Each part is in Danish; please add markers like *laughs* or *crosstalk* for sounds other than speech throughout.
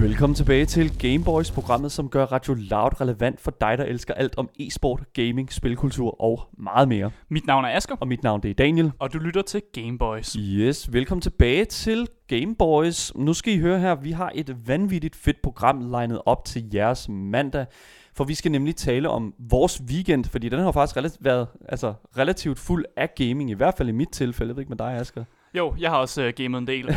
Velkommen tilbage til Gameboys, programmet som gør Radio Loud relevant for dig, der elsker alt om e-sport, gaming, spilkultur og meget mere. Mit navn er Asker, Og mit navn det er Daniel. og du lytter til Gameboys. Yes, velkommen tilbage til Gameboys. Nu skal I høre her, vi har et vanvittigt fedt program legnet op til jeres mandag. For vi skal nemlig tale om vores weekend, fordi den har faktisk relativt, været altså, relativt fuld af gaming, i hvert fald i mit tilfælde. Jeg ved ikke med dig, Asger. Jo, jeg har også uh, gamet en del. *laughs*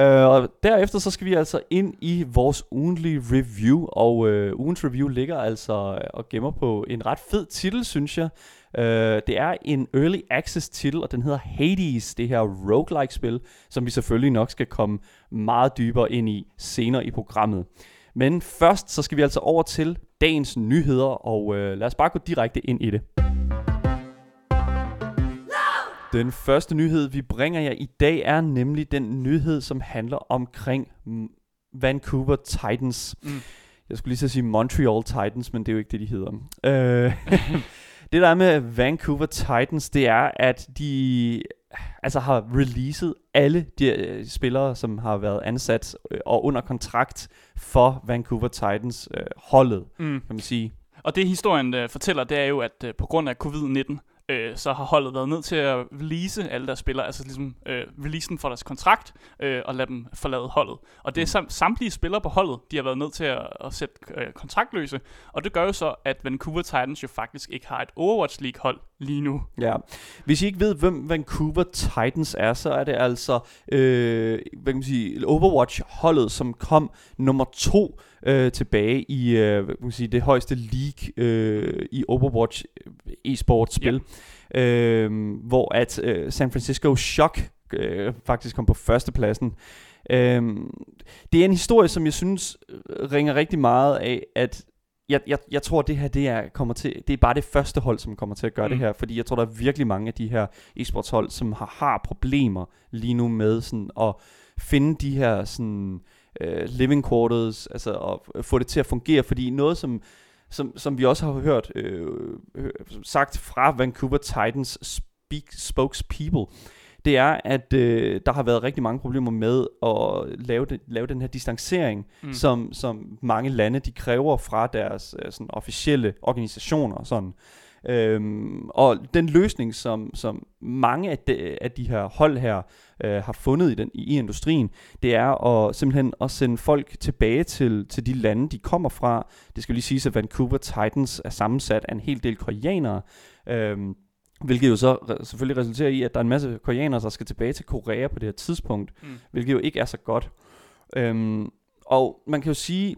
Øh, og derefter så skal vi altså ind i vores ugentlige review, og øh, ugens review ligger altså og gemmer på en ret fed titel, synes jeg. Øh, det er en early access titel, og den hedder Hades, det her roguelike spil, som vi selvfølgelig nok skal komme meget dybere ind i senere i programmet. Men først så skal vi altså over til dagens nyheder, og øh, lad os bare gå direkte ind i det. Den første nyhed, vi bringer jer i dag, er nemlig den nyhed, som handler omkring Vancouver Titans. Mm. Jeg skulle lige så sige Montreal Titans, men det er jo ikke det, de hedder. Øh, *laughs* det der er med Vancouver Titans, det er, at de altså har releaset alle de øh, spillere, som har været ansat øh, og under kontrakt for Vancouver Titans øh, holdet, Mm. kan man sige. Og det historien uh, fortæller, det er jo, at uh, på grund af covid-19, øh, så har holdet været nødt til at release alle deres spillere, altså ligesom øh, release dem for deres kontrakt, øh, og lade dem forlade holdet. Og det er sam- samtlige spillere på holdet, de har været nødt til at, at sætte øh, kontraktløse, og det gør jo så, at Vancouver Titans jo faktisk ikke har et Overwatch League hold lige nu. Ja. Hvis I ikke ved, hvem Vancouver Titans er, så er det altså øh, hvad kan man sige, Overwatch-holdet, som kom nummer to øh, tilbage i øh, hvad man sige, det højeste league øh, i Overwatch e-sport-spil. Øh, hvor at øh, San Francisco Shock øh, faktisk kom på førstepladsen. Øh, det er en historie, som jeg synes øh, ringer rigtig meget af, at jeg, jeg, jeg tror, det her det er, kommer til, det er bare det første hold, som kommer til at gøre mm. Det her. Fordi jeg tror, der er virkelig mange af de her e-sportshold, som har, har problemer lige nu med sådan, at finde de her sådan, uh, living quarters, altså at få det til at fungere. Fordi noget, som, som, som vi også har hørt øh, øh, sagt fra Vancouver Titans speak, spokespeople, det er, at øh, der har været rigtig mange problemer med at lave, det, lave den her distancering, mm. Som, som mange lande de kræver fra deres øh, sådan officielle organisationer og sådan. Øhm, og den løsning, som, som mange af de, af de her hold her øh, har fundet i, den, i, industrien, det er at simpelthen at sende folk tilbage til, til de lande, de kommer fra. Det skal lige siges, at Vancouver Titans er sammensat af en hel del koreanere, øhm, hvilket jo så selvfølgelig resulterer i, at der er en masse koreanere, der skal tilbage til Korea på det her tidspunkt, Mm. hvilket jo ikke er så godt. Øhm, og man kan jo sige,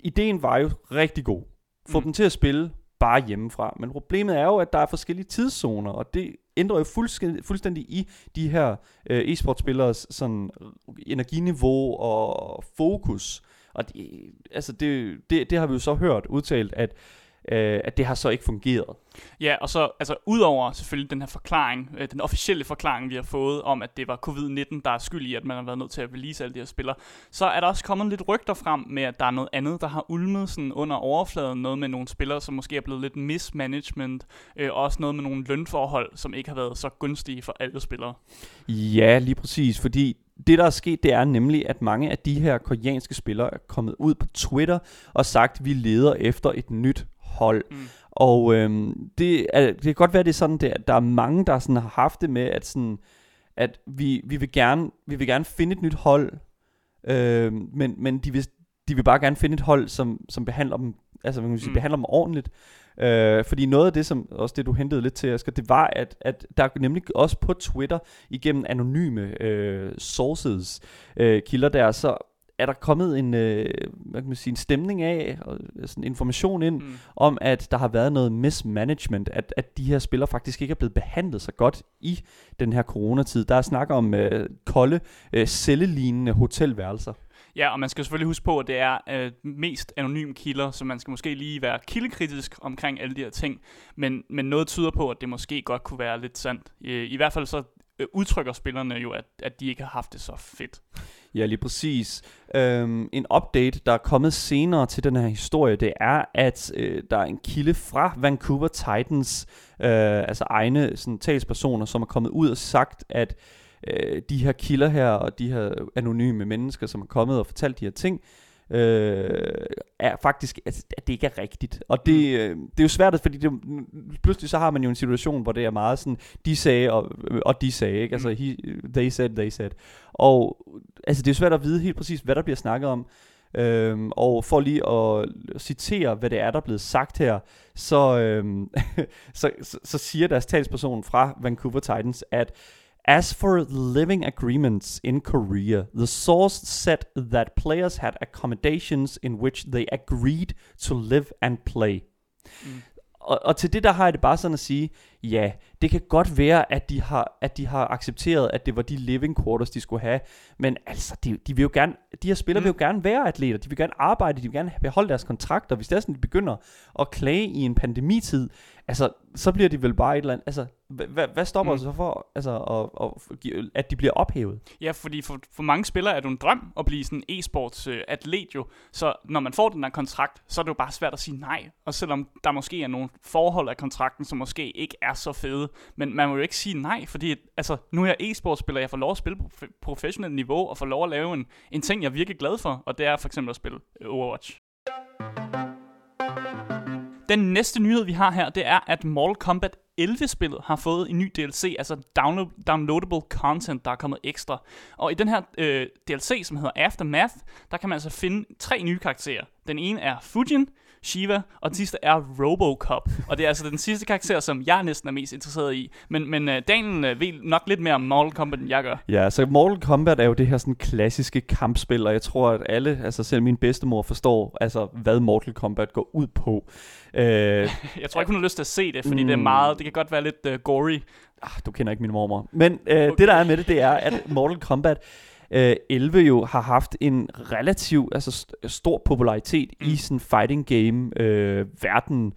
ideen var jo rigtig god. Få. Mm. dem til at spille bare hjemmefra. Men problemet er jo, at der er forskellige tidszoner, og det ændrer jo fuldstændig, fuldstændig i de her øh, e-sportspillers sådan øh, energiniveau og fokus. Og det, altså det, det, det har vi jo så hørt udtalt, at, øh, at det har så ikke fungeret. Ja, og så altså udover selvfølgelig den her forklaring, øh, den officielle forklaring, vi har fået om, at det var covid-19, der er skyld i, at man har været nødt til at release alle de her spillere, så er der også kommet lidt rygter frem med, at der er noget andet, der har ulmet sådan under overfladen, noget med nogle spillere, som måske er blevet lidt mismanagement, øh, og også noget med nogle lønforhold, som ikke har været så gunstige for alle spillere. Ja, lige præcis, fordi det der er sket, det er nemlig, at mange af de her koreanske spillere er kommet ud på Twitter og sagt, at vi leder efter et nyt hold. Mm. Og øhm, det, er, det kan godt være, det er sådan, der, der er mange, der sådan har haft det med, at, sådan, at vi, vi, vil gerne, vi vil gerne finde et nyt hold, øhm, men, men de, vil, de vil bare gerne finde et hold, som, som behandler dem, altså, hvad kan man sige, Mm. behandler dem ordentligt. Øh, fordi noget af det, som også det du hentede lidt til, Asger, det var, at, at der er nemlig også på Twitter, igennem anonyme øh, sources, øh, kilder der, så er der kommet en, øh, hvad kan man sige, en stemning af, og sådan information ind, Mm. om at der har været noget mismanagement, at, at de her spillere faktisk ikke er blevet behandlet så godt i den her coronatid. Der er snak om øh, kolde, øh, cellelignende hotelværelser. Ja, og man skal selvfølgelig huske på, at det er øh, mest anonyme kilder, så man skal måske lige være kildekritisk omkring alle de her ting. Men, men noget tyder på, at det måske godt kunne være lidt sandt. I, i hvert fald så øh, udtrykker spillerne jo, at, at de ikke har haft det så fedt. Ja, lige præcis. Øhm, en update, der er kommet senere til den her historie, det er, at øh, der er en kilde fra Vancouver Titans, øh, altså egne sådan, talspersoner, som er kommet ud og sagt, at øh, de her kilder her, og de her anonyme mennesker, som er kommet og fortalt de her ting, øh, er faktisk, at, at det ikke er rigtigt. Og det, øh, det er jo svært, fordi det, pludselig så har man jo en situation, hvor det er meget sådan, de sagde, og, og de sagde, ikke? Altså, he, they said, they said. Og altså, det er jo svært at vide helt præcis, hvad der bliver snakket om. Øhm, og for lige at citere, hvad det er, der er blevet sagt her, så, øhm, *laughs* så, så, så siger deres talsperson fra Vancouver Titans, at As for living agreements in Korea, the source said that players had accommodations in which they agreed to live and play. Mm. Og, og til det der har jeg det bare sådan at sige, ja, det kan godt være, at de har, at de har accepteret, at det var de living quarters, de skulle have, men altså, de, de vil jo gerne, de her spillere mm. vil jo gerne være atleter, de vil gerne arbejde, de vil gerne beholde deres kontrakter, hvis det er sådan, de begynder at klage i en pandemitid, altså, så bliver de vel bare et eller andet, altså, hvad, hvad stopper mm. så for, altså, at, at, at de bliver ophævet? Ja, fordi for, for mange spillere er det en drøm at blive sådan en e-sports øh, atlet jo, så når man får den her kontrakt, så er det jo bare svært at sige nej, og selvom der måske er nogle forhold af kontrakten, som måske ikke er så fede, men man må jo ikke sige nej, fordi altså, nu er jeg e-sportspiller, jeg får lov at spille på professionelt niveau, og får lov at lave en, en ting, jeg er virkelig glad for, og det er for eksempel at spille øh, Overwatch. Den næste nyhed, vi har her, det er, at Mortal Kombat 11-spillet har fået en ny DLC, altså download, downloadable content, der er kommet ekstra. Og i den her øh, DLC, som hedder Aftermath, der kan man altså finde tre nye karakterer. Den ene er Fujin, Shiva, og den sidste er Robocop. Og det er altså den sidste karakter, som jeg næsten er mest interesseret i. Men, men uh, Daniel uh, ved nok lidt mere om Mortal Kombat, end jeg gør. Ja, så Mortal Kombat er jo det her sådan klassiske kampspil, og jeg tror, at alle, altså selv min bedstemor forstår, altså hvad Mortal Kombat går ud på. Uh, *laughs* jeg tror ikke, hun har lyst til at se det, fordi mm, det er meget, det kan godt være lidt uh, gory. Ah, du kender ikke min mormor. Men uh, okay. det, der er med det, det er, at Mortal Kombat øh, 11 jo har haft en relativ altså st- stor popularitet mm. i sådan fighting game øh, verden.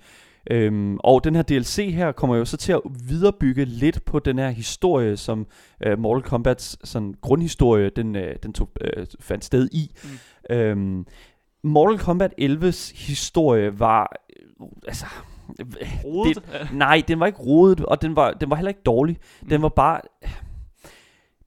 Øhm, og den her DLC her kommer jo så til at viderebygge lidt på den her historie, som øh, Mortal Kombats sådan grundhistorie, den, øh, den tog, øh, fandt sted i. Mm. Øhm, Mortal Kombat 11's historie var, øh, altså, rodet? Det, nej, den var ikke rodet, og den var, den var heller ikke dårlig. Den mm. var bare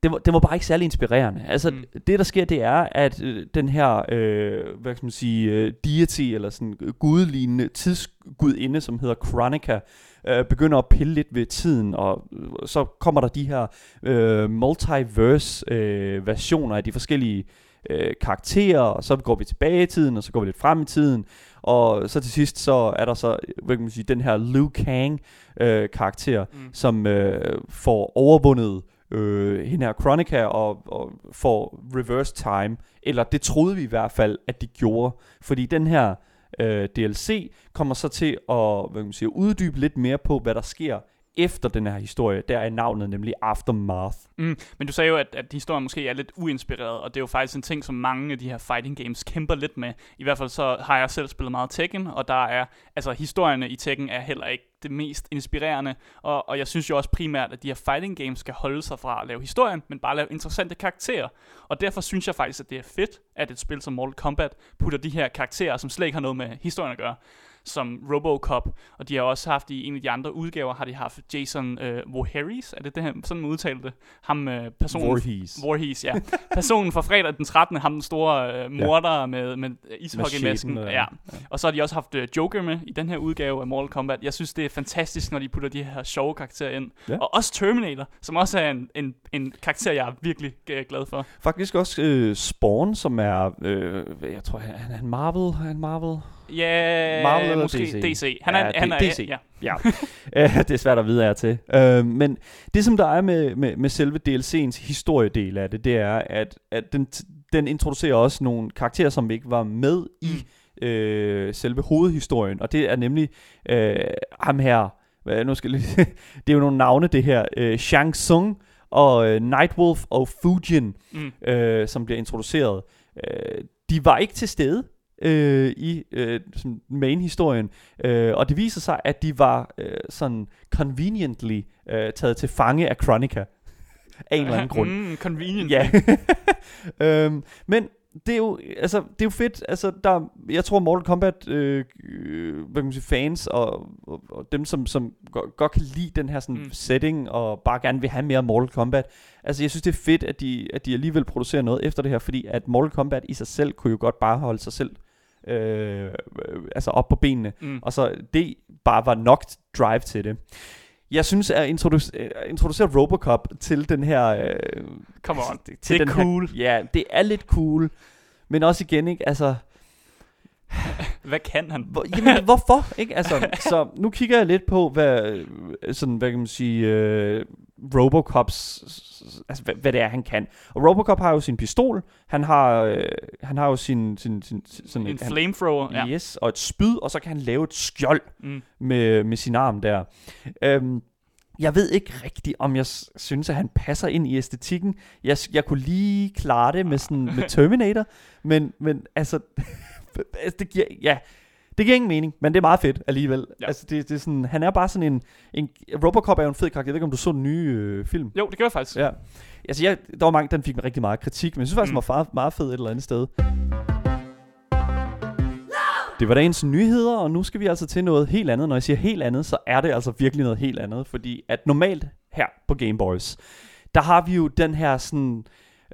det var, det var bare ikke særlig inspirerende. Altså, mm. det der sker, det er, at øh, den her, øh, hvad kan man sige, øh, deity, eller sådan gudlignende tidsgudinde, som hedder Chronica, øh, begynder at pille lidt ved tiden, og øh, så kommer der de her øh, multiverse øh, versioner af de forskellige øh, karakterer, og så går vi tilbage i tiden, og så går vi lidt frem i tiden, og så til sidst, så er der så, hvad kan man sige, den her Liu Kang øh, karakter, mm. som øh, får overvundet øh, hende her Chronica og, og får reverse time. Eller det troede vi i hvert fald, at de gjorde. Fordi den her øh, DLC kommer så til at hvad kan man sige, uddybe lidt mere på, hvad der sker efter den her historie. Der er navnet nemlig Aftermath. Mm, men du sagde jo, at, at historien måske er lidt uinspireret, og det er jo faktisk en ting, som mange af de her fighting games kæmper lidt med. I hvert fald så har jeg selv spillet meget Tekken, og der er, altså historierne i Tekken er heller ikke det mest inspirerende, og, og jeg synes jo også primært, at de her fighting games skal holde sig fra at lave historien, men bare lave interessante karakterer. Og derfor synes jeg faktisk, at det er fedt, at et spil som Mortal Kombat putter de her karakterer, som slet ikke har noget med historien at gøre, som Robocop, og de har også haft i en af de andre udgaver, har de haft Jason øh, Voorhees, er det det, sådan man udtalte det? Ham, øh, personen, Voorhees. Voorhees, ja. *laughs* Personen fra fredag den 13. ham den store øh, morder ja. med, med ishockeymasken. Ja. ja. Og så har de også haft øh, Joker med i den her udgave af Mortal Kombat. Jeg synes, det er fantastisk, når de putter de her sjove karakterer ind. Ja. Og også Terminator, som også er en, en, en karakter, jeg er virkelig øh, glad for. Faktisk også øh, Spawn, som er, øh, jeg tror, han er en Marvel, han Marvel Ja, Marvel eller måske DC. DC. Han er, ja, han er, DC. Ja. *laughs* ja. det er svært at vide af til. Uh, men det, som der er med, med, med selve DLC'ens historiedel af det, det er, at, at den, den introducerer også nogle karakterer, som ikke var med i mm. Øh, selve hovedhistorien. Og det er nemlig øh, ham her, hvad, nu skal lige, *laughs* det er jo nogle navne det her, øh, Shang Tsung og øh, Nightwolf og Fujin, mm. øh, som bliver introduceret. Øh, de var ikke til stede øh, i øh, main-historien. Øh, og det viser sig, at de var øh, sådan conveniently øh, taget til fange af Chronica. *laughs* af en eller anden *laughs* grund. Mm, convenient. Ja. øhm, men det er jo, altså, det er jo fedt. Altså, der, jeg tror, Mortal Kombat øh, øh, hvad kan man sige, fans og, og, og dem, som, som godt, godt kan lide den her sådan, Mm. setting, og bare gerne vil have mere Mortal Kombat. Altså, jeg synes, det er fedt, at de, at de alligevel producerer noget efter det her, fordi at Mortal Kombat i sig selv kunne jo godt bare holde sig selv øh, øh, altså op på benene. Mm. Og så det bare var nok drive til det. Jeg synes, at introduce, øh, introducere Robocop til den her... Øh, Come on. til Det er den cool. Her, ja, det er lidt cool. Men også igen, ikke? Altså, *laughs* Hvad kan han? hvor, jamen, hvorfor? Ikke? Altså, *laughs* så nu kigger jeg lidt på, hvad, sådan, hvad kan man sige, øh, Robocops, altså, hvad, hvad det er, han kan. Og Robocop har jo sin pistol, han har, øh, han har jo sin, sin, sin sådan En han- flamethrower. Ja. Yes, og et spyd, og så kan han lave et skjold Mm. med, med sin arm der. Øhm, jeg ved ikke rigtigt, om jeg synes, at han passer ind i æstetikken. Jeg, jeg kunne lige klare det med, sådan, med *laughs* Terminator, men, men altså, altså, det giver, ja, det giver ingen mening, men det er meget fedt alligevel. Ja. Altså, det, det er sådan, han er bare sådan en, en, Robocop er jo en fed karakter. Jeg ved ikke, om du så den nye øh, film. Jo, det gør jeg faktisk. Ja. Altså, jeg, der var mange, den fik mig rigtig meget kritik, men jeg synes faktisk, Mm. mm. den var meget, meget fed et eller andet sted. Det var dagens nyheder, og nu skal vi altså til noget helt andet. Når jeg siger helt andet, så er det altså virkelig noget helt andet, fordi at normalt her på Game Boys, der har vi jo den her sådan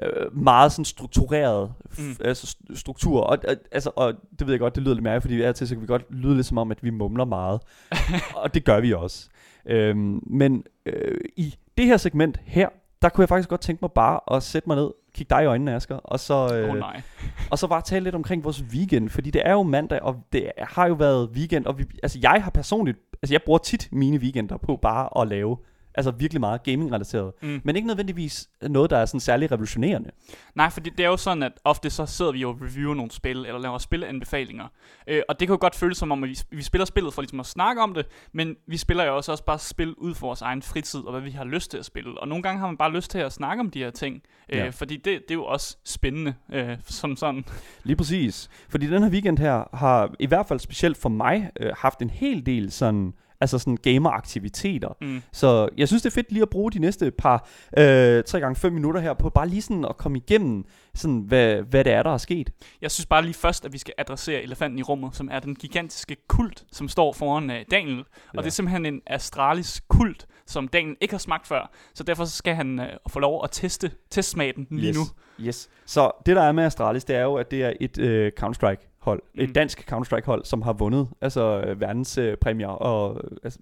øh, meget sådan struktureret Mm. altså st- struktur, og, altså, og det ved jeg godt, det lyder lidt mærkeligt, fordi af til så kan vi godt lyde lidt som om, at vi mumler meget, *laughs* og det gør vi også. Øhm, men øh, i det her segment her, der kunne jeg faktisk godt tænke mig bare at sætte mig ned, kigge dig i øjnene, Asger, og så, øh, oh, nej. *laughs* og så bare tale lidt omkring vores weekend, fordi det er jo mandag, og det har jo været weekend, og vi, altså jeg har personligt, altså jeg bruger tit mine weekender på bare at lave, altså virkelig meget gaming-relateret, Mm. men ikke nødvendigvis noget, der er sådan særlig revolutionerende. Nej, fordi det er jo sådan, at ofte så sidder vi jo og reviewer nogle spil, eller laver spilleanbefalinger. Øh, og det kan jo godt føles som om, at vi, vi spiller spillet for ligesom at snakke om det, men vi spiller jo også, også bare spil ud for vores egen fritid, og hvad vi har lyst til at spille. Og nogle gange har man bare lyst til at snakke om de her ting, øh, Ja. fordi det, det er jo også spændende, øh, som sådan. Lige præcis. Fordi den her weekend her har, i hvert fald specielt for mig, øh, haft en hel del sådan, altså sådan gameraktiviteter. Mm. Så jeg synes, det er fedt lige at bruge de næste par øh, 3 gange 5 minutter her på bare lige sådan at komme igennem, sådan, hvad, hvad det er, der er sket. Jeg synes bare lige først, at vi skal adressere elefanten i rummet, som er den gigantiske kult, som står foran øh, Daniel. Og Ja. det er simpelthen en astralis kult, som Daniel ikke har smagt før. Så derfor skal han øh, få lov at teste testsmagen lige yes. nu. Yes. Så det, der er med Astralis, det er jo, at det er et øh, Counter-Strike hold. Mm. Et dansk Counter-Strike hold, som har vundet altså øh, verdens øh, og altså,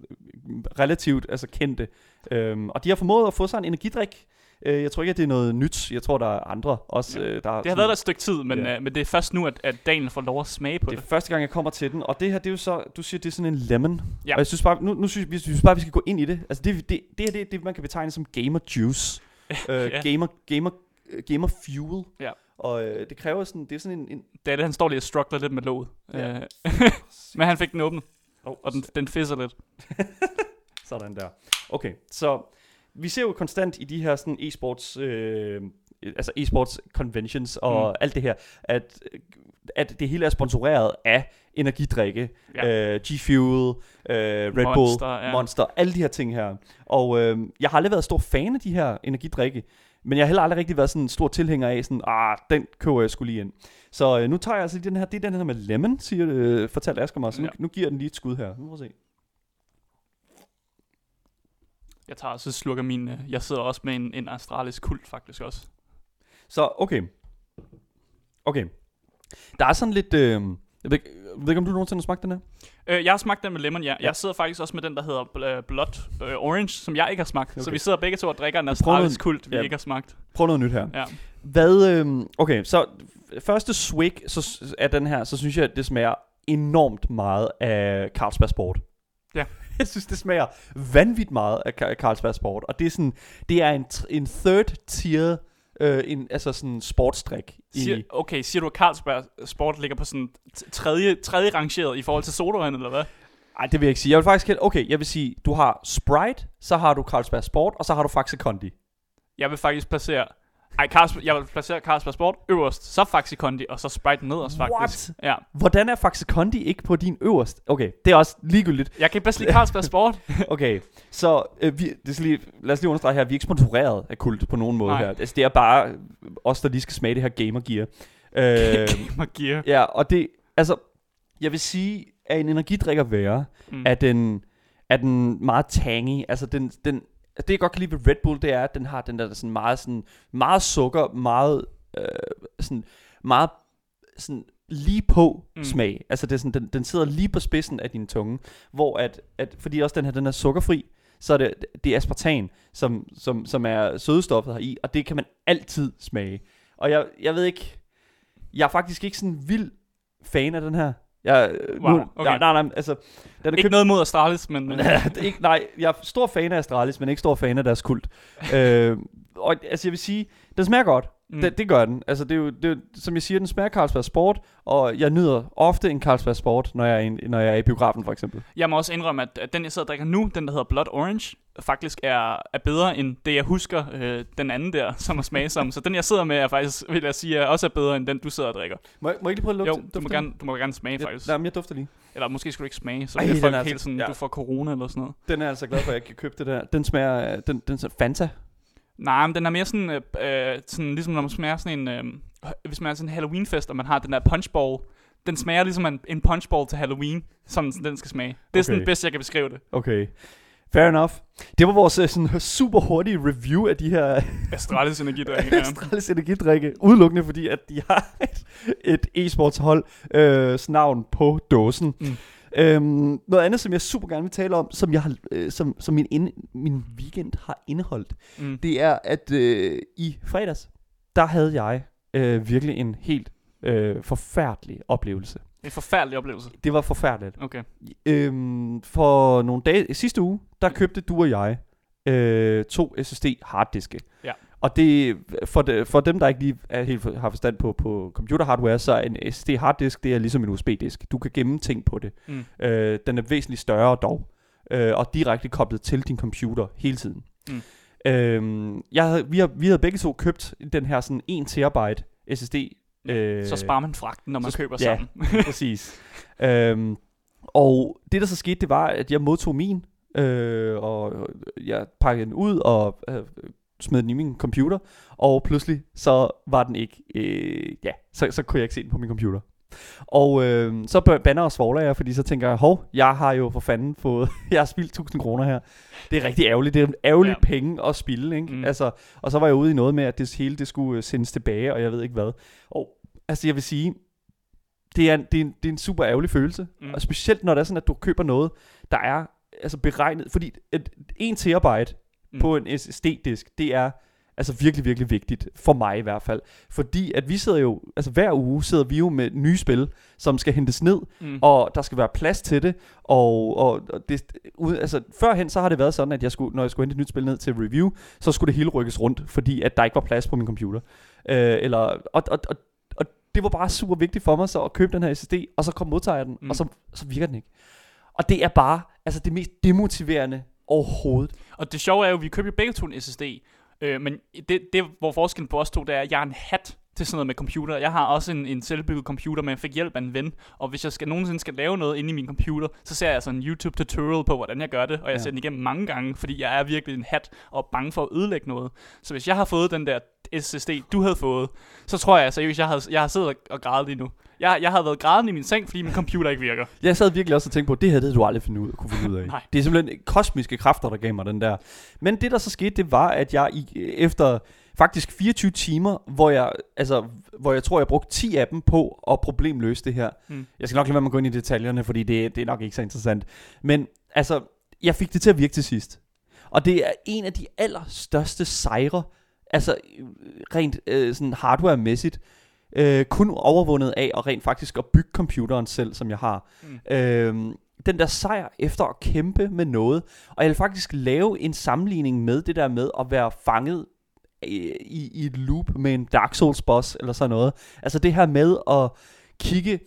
relativt altså, kendte. Øhm, og de har formået at få sig en energidrik. Øh, jeg tror ikke, at det er noget nyt. Jeg tror, der er andre også. Ja. Øh, der Det har været der et stykke tid, men, Ja. øh, men det er først nu, at, at Daniel får lov at smage på Det det. er første gang, jeg kommer til den, og det her, det er jo så, du siger, det er sådan en lemon. Ja. Og jeg synes bare, nu, nu synes, vi synes bare, vi skal gå ind i det. Altså det, det, det her, det er det, man kan betegne som gamer juice. *laughs* øh, Ja. gamer, gamer, gamer fuel. Ja. Og øh, det kræver sådan, det er sådan en... en Det er det, han står lige og struggler lidt med låget. Ja. Øh, *laughs* men han fik den åbnet, oh, og den, den fisser lidt. *laughs* Sådan der. Okay, så vi ser jo konstant i de her sådan e-sports, øh, altså e-sports conventions og Mm. alt det her, at, at det hele er sponsoreret af energidrikke, ja. øh, G-Fuel, øh, Red Monster, Bull, ja. Monster, alle de her ting her. Og øh, jeg har aldrig været stor fan af de her energidrikke, men jeg har heller aldrig rigtig været sådan en stor tilhænger af, sådan, ah, den køber jeg skulle lige ind. Så øh, nu tager jeg altså lige den her, det er den her med lemon, siger, øh, fortalte Asger mig, så nu, Ja. nu giver den lige et skud her. Nu må vi se. Jeg tager også et sluk af min... øh, Jeg sidder også med en, en astralis kult faktisk også. Så, okay. Okay. Der er sådan lidt... Øh, jeg, ved, ikke- jeg ved ikke, om du nogensinde har smagt den her? Øh, jeg har smagt den med lemon, ja. Ja. Jeg sidder faktisk også med den, der hedder bl- Blood øh, Orange, som jeg ikke har smagt. Okay. Så vi sidder begge to og drikker en astralis kult, vi ja. ikke har smagt. Prøv noget nyt her. Ja. Hvad... Øh, okay, så første swig så, af den her, så synes jeg, at det smager enormt meget af Carlsberg Sport. Ja. *laughs* Jeg synes, det smager vanvittigt meget af Carlsberg Sport. Og det er sådan... Det er en, en third tier... Øh, en, altså sådan sportsdrik. Siger, i, okay, siger du, at Carlsberg Sport ligger på sådan tredje, tredje rangeret i forhold til sodavand, eller hvad? Ej, det vil jeg ikke sige. Jeg vil faktisk... Okay, jeg vil sige, du har Sprite, så har du Carlsberg Sport, og så har du Faxe Kondi. Jeg vil faktisk placere... Ej, Carlsberg, jeg vil placere Carlsberg Sport øverst, så Faxi Kondi, og så Sprite nederst faktisk. What? Ja. Hvordan er Faxe Kondi ikke på din øverst? Okay, det er også ligegyldigt. Jeg kan bedst lide Carlsberg *laughs* Sport. Okay, så øh, vi, det skal lige, lad os lige understrege her, vi er ikke sponsoreret af kult på nogen måde Nej. her. Altså, det er bare os, der lige skal smage det her Gamer Gear. Øh, *laughs* Gamer Gear. ja, og det, altså, jeg vil sige, at en energidrik er værre, Mm. er den, er den meget tangy, altså den, den, det jeg godt kan lide ved Red Bull, det er, at den har den der sådan meget, sådan, meget sukker, meget, øh, sådan, meget sådan lige på Mm. smag. Altså det er sådan, den, den sidder lige på spidsen af din tunge, hvor at, at fordi også den her, den er sukkerfri, så er det, det er aspartan, som, som, som er sødestoffet her i, og det kan man altid smage. Og jeg, jeg ved ikke, jeg er faktisk ikke sådan vild fan af den her. Jeg, øh, Wow, nu, okay. nej, nej, nej, altså, den er Ikke noget mod Astralis, men... *laughs* øh, det er ikke, nej, jeg er stor fan af Astralis, men ikke stor fan af deres kult. *laughs* øh, og altså, jeg vil sige, den smager godt. Mm. Det, det gør den. Altså, det er, jo, det er jo, som jeg siger, den smager Carlsberg Sport, og jeg nyder ofte en Carlsberg Sport, når jeg er, i, når jeg er i biografen, for eksempel. Jeg må også indrømme, at, at den, jeg sidder og drikker nu, den der hedder Blood Orange, faktisk er, er bedre end det, jeg husker, øh, den anden der, som er smage som. *laughs* Så den, jeg sidder med, er faktisk, vil jeg sige, er også er bedre end den, du sidder og drikker. Må, jeg- må jeg ikke lige prøve at Jo, lugte? du må, gerne, du må gerne smage, den? faktisk. Nej, men jeg dufter lige. Eller måske skulle du ikke smage, så Ej, bliver folk er helt altså- sådan, ja. du får corona eller sådan noget. Den er jeg altså glad for, at jeg kan købe det der. Den smager, den, den er Fanta. Nej, men den er mere sådan, øh, øh, sådan ligesom når man smager sådan en, øh, hvis man er sådan en Halloween-fest, og man har den der punchball, den smager ligesom en, en punchball til Halloween, som den skal smage. Det er sådan Okay. det bedste, jeg kan beskrive det. Okay. Fair enough. Det var vores øh, sådan, super hurtige review af de her *laughs* Astralis energidrik. *laughs* ja. Astralis energidrikke, udelukkende fordi, at de har *laughs* et, et e-sportshold øh, navn på dåsen. Mm. Øhm, noget andet, som jeg super gerne vil tale om, som, jeg har, øh, som, som min, ind, min weekend har indeholdt, Mm. det er, at øh, i fredags, der havde jeg øh, virkelig en helt øh, forfærdelig oplevelse. En forfærdelig oplevelse. Det var forfærdeligt. Okay. Øhm, for nogle dage, sidste uge, der købte du og jeg øh, to SSD harddiske. Ja. Og det, for, de, for dem, der ikke lige er helt for, har forstand på, på computer hardware, så er en SSD harddisk, det er ligesom en USB-disk. Du kan gemme ting på det. Mm. Øh, den er væsentligt større dog, øh, og direkte koblet til din computer hele tiden. Mm. Øhm, jeg havde, vi, har, vi havde begge to købt den her sådan 1 terabyte SSD. Øh, Så sparer man fragten, når man så- køber ja. sammen. *laughs* Præcis. øhm, og det, der så skete, det var, at jeg modtog min, øh, og jeg pakkede den ud og øh, smed den i min computer, og pludselig så var den ikke, øh, ja, så, så kunne jeg ikke se den på min computer. Og øh, så banner og svogler jeg, fordi så tænker jeg, hov, jeg har jo for fanden fået, *laughs* jeg har spildt 1000 kroner her. Det er rigtig ærgerligt, det er en ærgerlig Ja. penge at spilde, ikke? Mm. Altså, og så var jeg ude i noget med, at det hele det skulle øh, sendes tilbage, og jeg ved ikke hvad. Og altså, jeg vil sige, det er, en, det, er en, det er en super ærgerlig følelse. Mm. Og specielt når det er sådan, at du køber noget, der er altså beregnet, fordi et, 1 terabyte Mm. på en SSD-disk, det er altså virkelig, virkelig vigtigt, for mig i hvert fald. Fordi at vi sidder jo, altså hver uge sidder vi jo med nye spil, som skal hentes ned, Mm. og der skal være plads til det, og, og, det, ud- altså, førhen så har det været sådan, at jeg skulle, når jeg skulle hente et nyt spil ned til review, så skulle det hele rykkes rundt, fordi at der ikke var plads på min computer. Øh, eller, og, og, og, og det var bare super vigtigt for mig så at købe den her SSD, og så kom modtager jeg den, mm. og så, så virker den ikke. Og det er bare altså det mest demotiverende overhovedet. Og det sjove er jo, at vi køber jo begge to en SSD. Øh, men det, det, hvor forskellen på os to, det er, at jeg er en hat til sådan noget med computer. Jeg har også en, en selvbygget computer, men jeg fik hjælp af en ven. Og hvis jeg skal, nogensinde skal lave noget inde i min computer, så ser jeg sådan en YouTube tutorial på, hvordan jeg gør det. Og jeg Ja. ser den igennem mange gange, fordi jeg er virkelig en hat og bange for at ødelægge noget. Så hvis jeg har fået den der SSD, du havde fået, så tror jeg seriøst, jeg, havde, jeg har siddet og grædet lige nu. Jeg, jeg havde været grædende i min seng, fordi min computer ikke virker. Jeg sad virkelig også og tænkte på, det her det havde du aldrig finde ud, kunne finde ud af. Nej. Det er simpelthen kosmiske kræfter, der gav mig den der. Men det, der så skete, det var, at jeg i, efter faktisk 24 timer, hvor jeg, altså, hvor jeg tror, jeg brugte 10 af dem på at problemløse det her. Mm. Jeg skal nok lade være med at gå ind i detaljerne, fordi det, det er nok ikke så interessant. Men altså, jeg fik det til at virke til sidst. Og det er en af de allerstørste sejre, altså rent øh, sådan hardware-mæssigt, øh, kun overvundet af at rent faktisk at bygge computeren selv, som jeg har. Mm. Øhm, den der sejr efter at kæmpe med noget, og jeg vil faktisk lave en sammenligning med det der med at være fanget i, i, i et loop med en Dark Souls boss eller sådan noget. Altså det her med at kigge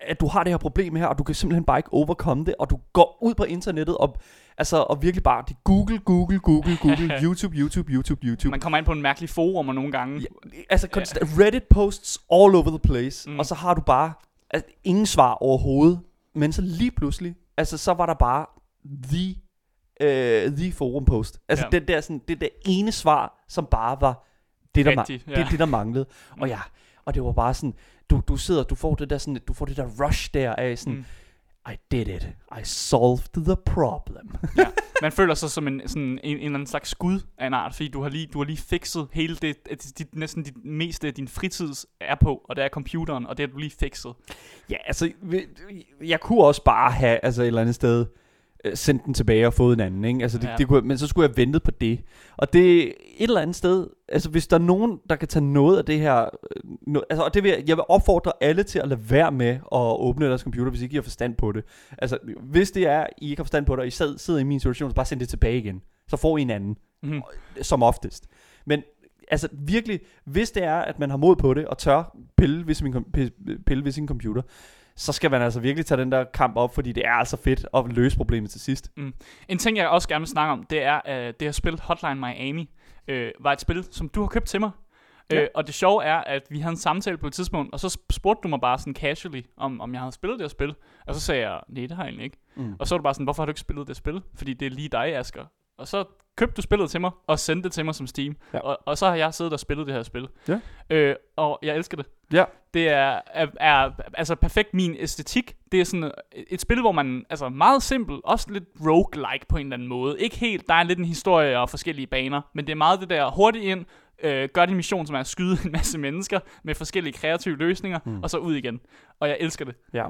at- du har det her problem her, og du kan simpelthen bare ikke overkomme det, og du går ud på internettet og, altså, og virkelig bare det Google, Google, Google, Google, *laughs* YouTube, YouTube, YouTube, YouTube. Man kommer ind på en mærkelig forum og nogle gange. Ja, altså konstant, Reddit posts all over the place, Mm. og så har du bare altså, ingen svar overhovedet, men så lige pludselig, altså så var der bare the, uh, the forum post. Altså Ja. ja. den der, sådan, det der ene svar, som bare var det, der, Rigtigt, ma- ja. det, det, der manglede. Og ja, og det var bare sådan, du, du sidder, du får det der sådan, du får det der rush der af sådan, mm. I did it. I solved the problem. ja, man føler sig som en, sådan en, en eller anden slags skud af en art, fordi du har lige, du har lige fikset hele det, det næsten dit meste af din fritid er på, og det er computeren, og det har du lige fikset. Ja, altså, jeg kunne også bare have, altså et eller andet sted, sendt den tilbage og fået en anden, ikke? Altså det, ja. det kunne, men så skulle jeg ventet på det. Og det et eller andet sted, altså hvis der er nogen, der kan tage noget af det her, øh, no, altså og det vil jeg, jeg vil opfordre alle til at lade være med at åbne deres computer, hvis I ikke har forstand på det. Altså hvis det er, I ikke har forstand på det, og I sidder, sidder i min situation, så bare send det tilbage igen. Så får I en anden, mm-hmm. som oftest. Men altså virkelig, hvis det er, at man har mod på det, og tør pille ved sin, pille ved sin computer, så skal man altså virkelig tage den der kamp op, fordi det er altså fedt at løse problemet til sidst. Mm. En ting, jeg også gerne vil snakke om, det er, at det har spillet Hotline Miami, øh, var et spil, som du har købt til mig. Ja. Øh, og det sjove er, at vi havde en samtale på et tidspunkt, og så spurgte du mig bare sådan casually, om, om jeg havde spillet det her spil. Og så sagde jeg, nej, det har jeg egentlig ikke. Mm. Og så var du bare sådan, hvorfor har du ikke spillet det spil? Fordi det er lige dig, Asger. Og så købte du spillet til mig, og sendte det til mig som Steam. Ja. Og, og så har jeg siddet og spillet det her spil. Ja. Øh, og jeg elsker det. Ja. Det er, er, er altså perfekt min æstetik. Det er sådan et spil, hvor man, altså meget simpelt, også lidt roguelike på en eller anden måde. Ikke helt, der er lidt en historie og forskellige baner, men det er meget det der hurtigt ind, øh, gør din mission, som er at skyde *laughs* en masse mennesker med forskellige kreative løsninger, mm. og så ud igen. Og jeg elsker det. Ja.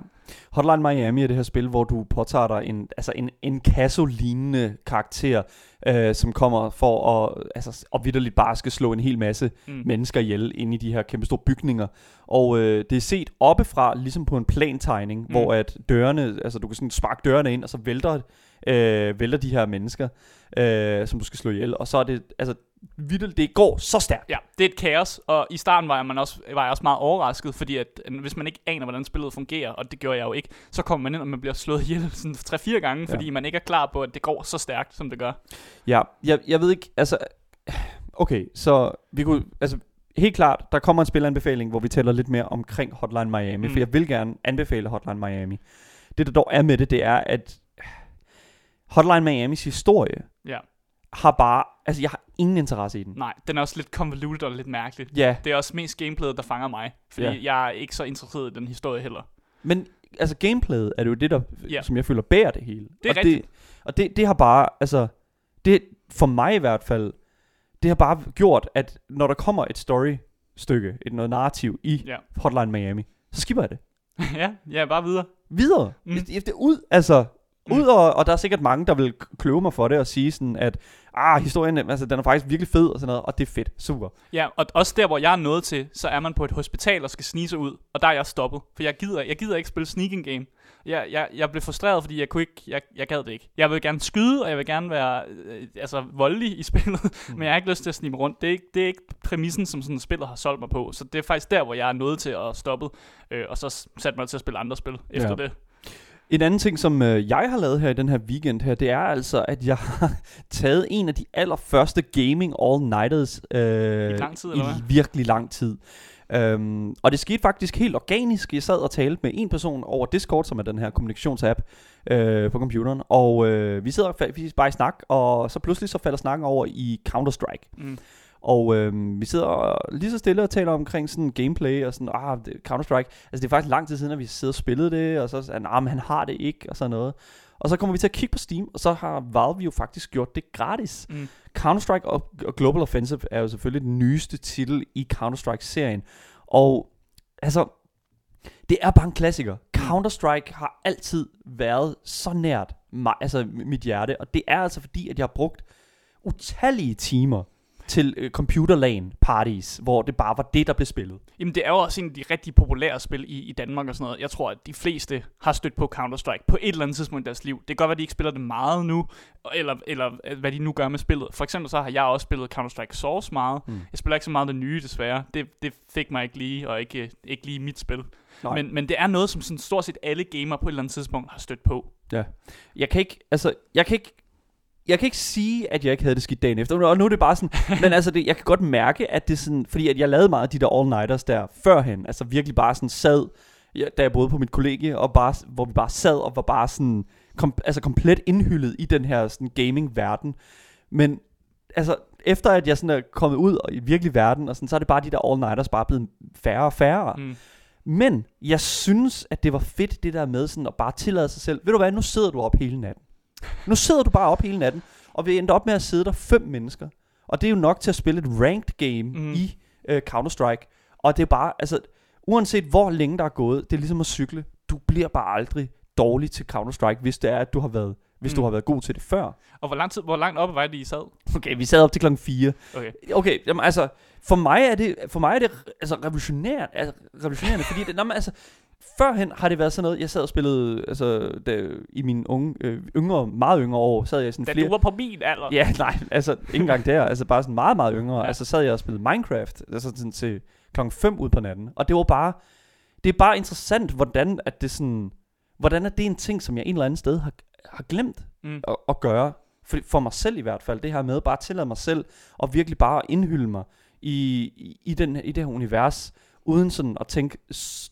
Hotline Miami er det her spil, hvor du påtager dig en, altså en, en kasso-lignende karakter, øh, som kommer for at, altså, at vidderligt bare skal slå en hel masse mm. mennesker ihjel ind i de her kæmpe store bygninger. Og øh, det er set oppefra, ligesom på en plantegning, mm. hvor at dørene, altså du kan sådan sparke dørene ind, og så vælter, øh, vælter de her mennesker, øh, som du skal slå ihjel. Og så er det, altså vildt, det går så stærkt. Ja, det er et kaos, og i starten var jeg, man også, var jeg også meget overrasket, fordi at, hvis man ikke aner, hvordan spillet fungerer, og det gjorde jeg jo ikke, så kommer man ind, og man bliver slået ihjel *laughs* sådan 3-4 gange, fordi ja. man ikke er klar på, at det går så stærkt, som det gør. Ja, jeg, jeg ved ikke, altså, okay, så vi kunne, altså, helt klart, der kommer en spilanbefaling, hvor vi taler lidt mere omkring Hotline Miami, mm. for jeg vil gerne anbefale Hotline Miami. Det, der dog er med det, det er, at Hotline Miamis historie ja. har bare, altså jeg har ingen interesse i den. Nej, den er også lidt convoluted og lidt mærkelig. Ja. Det er også mest gameplayet, der fanger mig, fordi ja. jeg er ikke så interesseret i den historie heller. Men altså gameplayet er det jo det, der, ja. som jeg føler bærer det hele. Det er og rigtigt. Det, og det, det har bare, altså, det for mig i hvert fald, det har bare gjort, at når der kommer et storystykke, et noget narrativ i ja. Hotline Miami, så skipper jeg det. *laughs* ja, ja, bare videre. Videre. Mm. Det, det, ud, altså, Mm. Ud og, og der er sikkert mange, der vil kløve mig for det og sige sådan, at ah, historien altså, den er faktisk virkelig fed og sådan noget, og det er fedt, super. Ja, og også der, hvor jeg er nået til, så er man på et hospital og skal snige sig ud, og der er jeg stoppet, for jeg gider, jeg gider ikke spille sneaking game. Jeg, jeg, jeg blev frustreret, fordi jeg kunne ikke, jeg, jeg gad det ikke. Jeg vil gerne skyde, og jeg vil gerne være øh, altså, voldelig i *laughs* spillet, mm. men jeg har ikke lyst til at snige rundt. Det er, ikke, det er ikke præmissen, som sådan spillet har solgt mig på, så det er faktisk der, hvor jeg er nået til at stoppe, øh, og så satte mig til at spille andre spil efter ja. det. En anden ting, som øh, jeg har lavet her i den her weekend her, det er altså, at jeg *laughs* har taget en af de allerførste gaming all-nighters øh, I, lang tid, eller i virkelig lang tid. Um, og det skete faktisk helt organisk. Jeg sad og talte med en person over Discord, som er den her kommunikationsapp øh, på computeren. Og øh, vi sidder vi bare i snak, og så pludselig så falder snakken over i Counter-Strike. Mm. Og øh, vi sidder lige så stille og taler omkring sådan gameplay og sådan, ah, Counter-Strike. Altså det er faktisk lang tid siden, at vi sidder og spillet det, og så nah, men han har det ikke, og sådan noget. Og så kommer vi til at kigge på Steam, og så har Valve jo faktisk gjort det gratis. Mm. Counter-Strike og, og Global Offensive er jo selvfølgelig den nyeste titel i Counter-Strike-serien. Og altså, det er bare en klassiker. Counter-Strike har altid været så nært mig, altså mit hjerte, og det er altså fordi, at jeg har brugt utallige timer til øh, computerlan parties, hvor det bare var det, der blev spillet. Jamen det er jo også en af de rigtig populære spil i, i Danmark og sådan noget. Jeg tror, at de fleste har stødt på Counter-Strike på et eller andet tidspunkt i deres liv. Det kan godt være, at de ikke spiller det meget nu, eller, eller øh, hvad de nu gør med spillet. For eksempel så har jeg også spillet Counter-Strike Source meget. Mm. Jeg spiller ikke så meget det nye, desværre. Det, det fik mig ikke lige, og ikke, ikke lige mit spil. Men, men det er noget, som sådan stort set alle gamer på et eller andet tidspunkt har stødt på. Ja. Jeg kan ikke, altså, jeg kan ikke jeg kan ikke sige, at jeg ikke havde det skidt dagen efter, og nu er det bare sådan, *laughs* men altså, det, jeg kan godt mærke, at det er sådan, fordi at jeg lavede meget af de der all-nighters der førhen, altså virkelig bare sådan sad, ja, da jeg boede på mit kollegie, og bare, hvor vi bare sad og var bare sådan, kom, altså komplet indhyllet i den her sådan gaming-verden. Men altså, efter at jeg sådan er kommet ud og i virkelig verden, og sådan, så er det bare de der all-nighters bare blevet færre og færre. Mm. Men jeg synes, at det var fedt, det der med sådan at bare tillade sig selv. Ved du hvad, nu sidder du op hele natten. Nu sidder du bare op hele natten, og vi endte op med at sidde der fem mennesker. Og det er jo nok til at spille et ranked game Mhm. mm. i uh, Counter-Strike. Og det er bare, altså, uanset hvor længe der er gået, det er ligesom at cykle. Du bliver bare aldrig dårlig til Counter-Strike, hvis det er, at du har været, hvis mm. du Mm. har været god til det før. Og hvor, lang tid, hvor langt oppe var det, I sad? Okay, vi sad op til klokken 4. Okay. Okay, jamen altså, for mig er det, for mig er det altså, revolutionært, altså, revolutionerende, fordi det, nå, men, altså, førhen har det været sådan noget, jeg sad og spillede, altså, da, i mine unge, øh, yngre, meget yngre år, sad jeg sådan Da flere... du var på min alder. Ja, nej, altså, ikke engang der, altså bare sådan meget, meget yngre, ja. altså sad jeg og spillede Minecraft, altså sådan til klokken 5 ud på natten, og det var bare, det er bare interessant, hvordan at det sådan, hvordan er det en ting, som jeg en eller anden sted har, har glemt, Mm. at, at gøre. For, for mig selv i hvert fald. Det her med bare at tillade mig selv. Og virkelig bare indhylde mig i, i, i, den, i det her univers. Uden sådan at tænke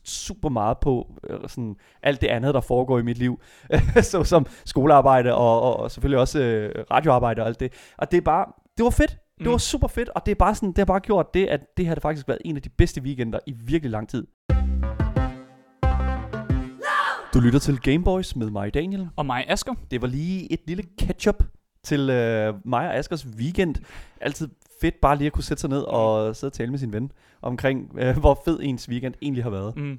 super meget på øh, sådan alt det andet, der foregår i mit liv. *laughs* så som skolearbejde og, og, og selvfølgelig også øh, radioarbejde og alt det. Og det er bare, det var fedt. Det Mm. var super fedt, og det er bare sådan, det har bare gjort det, at det har det faktisk været en af de bedste weekender i virkelig lang tid. Du lytter til Gameboys med mig, Daniel. Og mig, Asger. Det var lige et lille catch-up til øh, mig og Askers weekend. Altid fedt bare lige at kunne sætte sig ned og sidde og tale med sin ven omkring, øh, hvor fed ens weekend egentlig har været. Mm.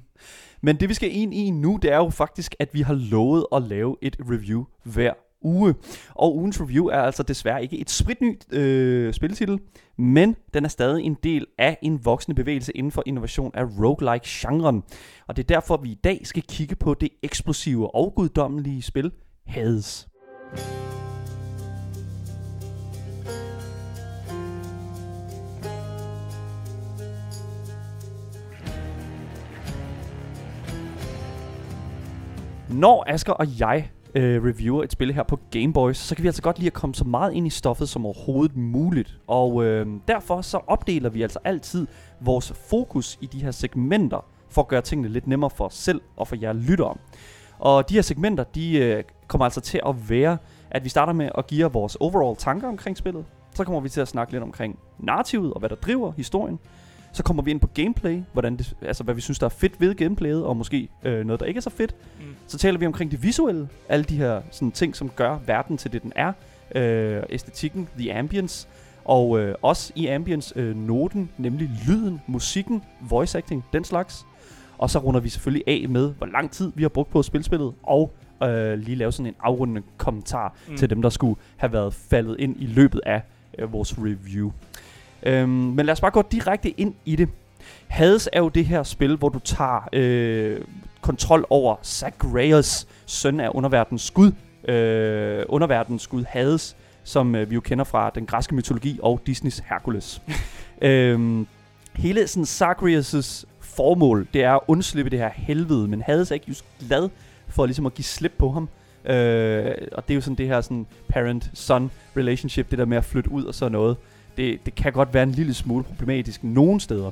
Men det vi skal ind i nu, det er jo faktisk, at vi har lovet at lave et review hver uge. Og ugens review er altså desværre ikke et spritnyt øh, spiltitel, men den er stadig en del af en voksende bevægelse inden for innovation af roguelike-genren. Og det er derfor, vi i dag skal kigge på det eksplosive og guddommelige spil Hades. Når Asker og jeg øh, reviewer et spil her på Game Boys, så kan vi altså godt lide at komme så meget ind i stoffet som overhovedet muligt. Og øh, derfor så opdeler vi altså altid vores fokus i de her segmenter, for at gøre tingene lidt nemmere for os selv og for jer lyttere. Og de her segmenter, de øh, kommer altså til at være, at vi starter med at give jer vores overall tanker omkring spillet. Så kommer vi til at snakke lidt omkring narrativet og hvad der driver historien. Så kommer vi ind på gameplay, hvordan det, altså hvad vi synes, der er fedt ved gameplayet, og måske øh, noget, der ikke er så fedt. Mm. Så taler vi omkring det visuelle, alle de her sådan, ting, som gør verden til det, den er. Øh, æstetikken, the ambience, og øh, også i ambience øh, noten, nemlig lyden, musikken, voice acting, den slags. Og så runder vi selvfølgelig af med, hvor lang tid vi har brugt på at spille spillet, og øh, lige lave sådan en afrundende kommentar Mm. til dem, der skulle have været faldet ind i løbet af øh, vores review. Øhm, men lad os bare gå direkte ind i det. Hades er jo det her spil, hvor du tager øh, kontrol over Zagreus, søn af underverdens skud. Øh, underverdens skud Hades, som øh, vi jo kender fra den græske mytologi og Disneys Hercules. *laughs* øhm, hele sådan Zagreus' formål, det er at undslippe det her helvede, men Hades er ikke just glad for ligesom at give slip på ham. Øh, og det er jo sådan det her sådan parent-son relationship, det der med at flytte ud og sådan noget. Det, det kan godt være en lille smule problematisk nogle steder.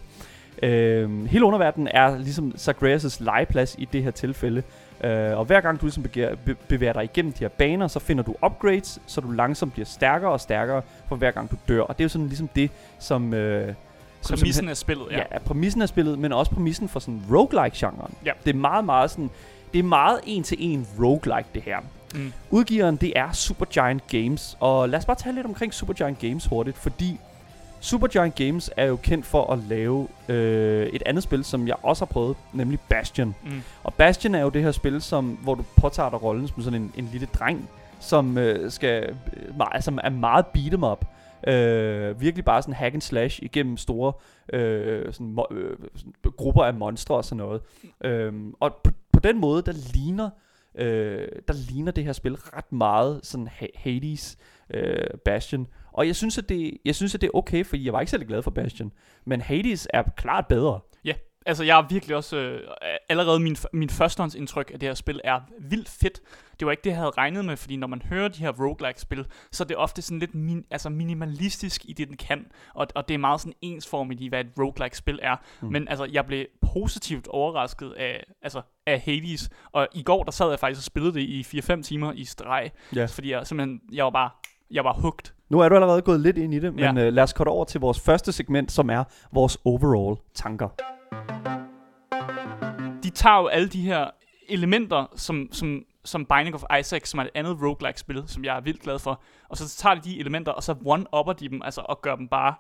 Øh, hele underverdenen er ligesom Zagreus' legeplads i det her tilfælde. Øh, og hver gang du ligesom begær, be, bevæger dig igennem de her baner, så finder du upgrades, så du langsomt bliver stærkere og stærkere for hver gang du dør. Og det er jo sådan ligesom det, som... Øh, som Præmissen af spillet, ja. Ja, præmissen af spillet, men også præmissen for sådan roguelike-genren. Ja. Det er meget, meget sådan... Det er meget en-til-en roguelike, det her. Mm. Udgiveren, det er Supergiant Games. Og lad os bare tale lidt omkring Supergiant Games hurtigt, fordi Supergiant Games er jo kendt for at lave øh, et andet spil, som jeg også har prøvet, nemlig Bastion. Mm. Og Bastion er jo det her spil, som, hvor du påtager dig rollen som sådan en, en lille dreng, som øh, skal, øh, som er meget beat 'em up. Øh, virkelig bare sådan hack and slash igennem store øh, sådan, øh, sådan, grupper af monstre og sådan noget. Øh, og på, på den måde, der ligner øh, der ligner det her spil ret meget sådan Hades øh, Bastion. Og jeg synes, at det, jeg synes, at det er okay, fordi jeg var ikke særlig glad for Bastion. Men Hades er klart bedre. Ja, Altså, jeg er virkelig også... Øh, allerede min, min førstehåndsindtryk af det her spil er vildt fedt. Det var ikke det, jeg havde regnet med, fordi når man hører de her roguelike-spil, så er det ofte sådan lidt min, altså minimalistisk i det, den kan. Og, og det er meget sådan ensformigt i, hvad et roguelike-spil er. Mm. Men altså, jeg blev positivt overrasket af, altså, af Hades. Og i går, der sad jeg faktisk og spillede det i 4-5 timer i streg. Ja. Fordi jeg simpelthen... Jeg var bare... Jeg var hugt. Nu er du allerede gået lidt ind i det, men Ja. øh, lad os gå over til vores første segment, som er vores overall tanker. De tager jo alle de her elementer, som, som, som Binding of Isaac, som er et andet roguelike-spil, som jeg er vildt glad for, og så tager de de elementer, og så one-upper de dem, altså, og gør dem bare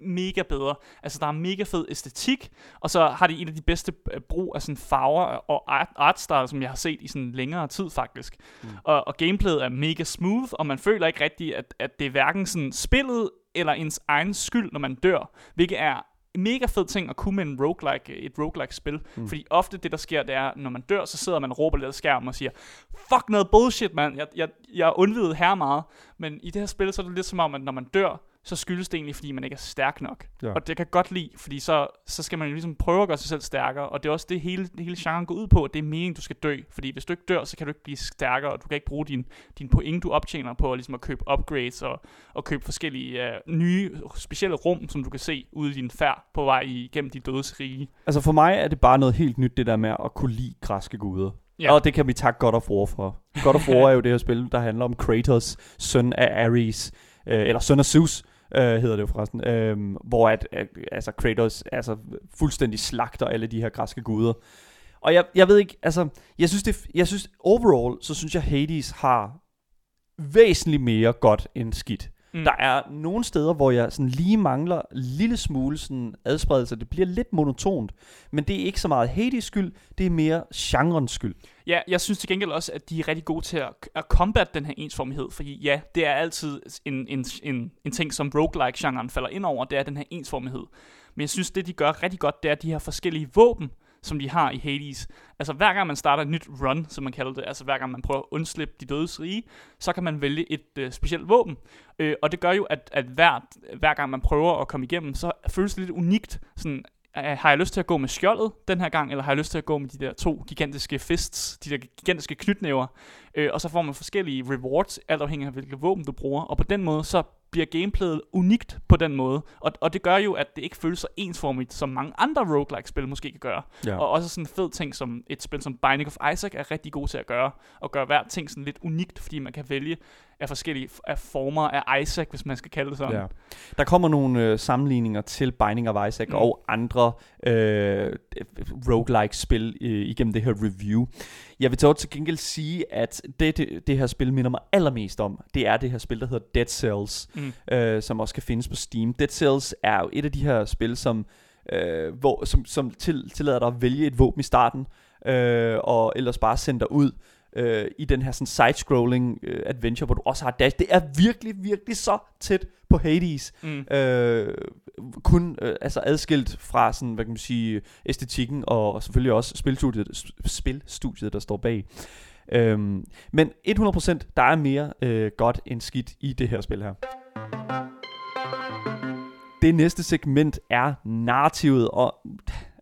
mega bedre. Altså, der er mega fed æstetik, og så har de en af de bedste øh, brug af sådan farver og art, artstyle, som jeg har set i sådan længere tid, faktisk. Mm. Og, og gameplayet er mega smooth, og man føler ikke rigtigt, at, at det er hverken sådan spillet eller ens egen skyld, når man dør, hvilket er mega fed ting at kunne med en roguelike, et roguelike spil. Mm. Fordi ofte det, der sker, det er, når man dør, så sidder man og råber lidt af skærmen og siger, fuck noget bullshit, mand. Jeg, jeg, jeg undvidet her meget. Men i det her spil, så er det lidt som om, at når man dør, så skyldes det egentlig, fordi man ikke er stærk nok. Ja. Og det kan jeg godt lide, fordi så, så skal man jo ligesom prøve at gøre sig selv stærkere, og det er også det hele, hele genren går ud på, at det er meningen, du skal dø. Fordi hvis du ikke dør, så kan du ikke blive stærkere, og du kan ikke bruge din, din point, du optjener på ligesom at købe upgrades og, og købe forskellige uh, nye, specielle rum, som du kan se ude i din færd på vej igennem de dødes rige. Altså for mig er det bare noget helt nyt, det der med at kunne lide græske guder. Ja. Og det kan vi takke God of War for. God of War *laughs* er jo det her spil, der handler om Kratos, søn af Ares, øh, eller søn af Zeus, øh, hedder det jo forresten, øh, hvor at, at, altså Kratos altså, fuldstændig slagter alle de her græske guder. Og jeg, jeg ved ikke, altså, jeg synes, det, jeg synes overall, så synes jeg Hades har væsentligt mere godt end skidt. Mm. Der er nogle steder, hvor jeg sådan lige mangler en lille smule sådan adspredelse. Det bliver lidt monotont, men det er ikke så meget Hades skyld, det er mere genrens skyld. Ja, jeg synes til gengæld også, at de er rigtig gode til at, at combat den her ensformighed, fordi ja, det er altid en, en, en, en ting, som roguelike-genren falder ind over, det er den her ensformighed. Men jeg synes, det de gør rigtig godt, det er de her forskellige våben, som de har i Hades. Altså hver gang man starter et nyt run, som man kalder det, altså hver gang man prøver at undslippe de dødes rige, så kan man vælge et øh, specielt våben. Øh, og det gør jo, at, at hver, hver gang man prøver at komme igennem, så føles det lidt unikt. Sådan, øh, har jeg lyst til at gå med skjoldet den her gang, eller har jeg lyst til at gå med de der to gigantiske fists, de der gigantiske knytnæver, øh, og så får man forskellige rewards, alt afhængig af hvilke våben du bruger, og på den måde så bliver gameplayet unikt på den måde, og, og det gør jo, at det ikke føles så ensformigt, som mange andre roguelike-spil måske kan gøre. Ja. Og også sådan en fed ting, som et spil som Binding of Isaac er rigtig god til at gøre, og gøre hver ting sådan lidt unikt, fordi man kan vælge af forskellige af former af Isaac, hvis man skal kalde det sådan. Ja. Der kommer nogle øh, sammenligninger til Binding of Isaac Mm. og andre øh, roguelike-spil øh, igennem det her review. Jeg vil dog til gengæld sige, at det, det, det her spil minder mig allermest om, det er det her spil, der hedder Dead Cells, Mm. øh, som også kan findes på Steam. Dead Cells er jo et af de her spil, som, øh, hvor, som, som til, tillader dig at vælge et våben i starten, øh, og ellers bare sende dig ud øh, i den her sådan side-scrolling øh, adventure, hvor du også har dash. Det er virkelig, virkelig så tæt på Hades. Mm. Øh, kun øh, altså adskilt fra sådan, hvad kan man sige, æstetikken og, og selvfølgelig også spilstudiet, spilstudiet der står bag. Øhm, men 100% der er mere øh, godt end skidt i det her spil her. Det næste segment er narrativet, og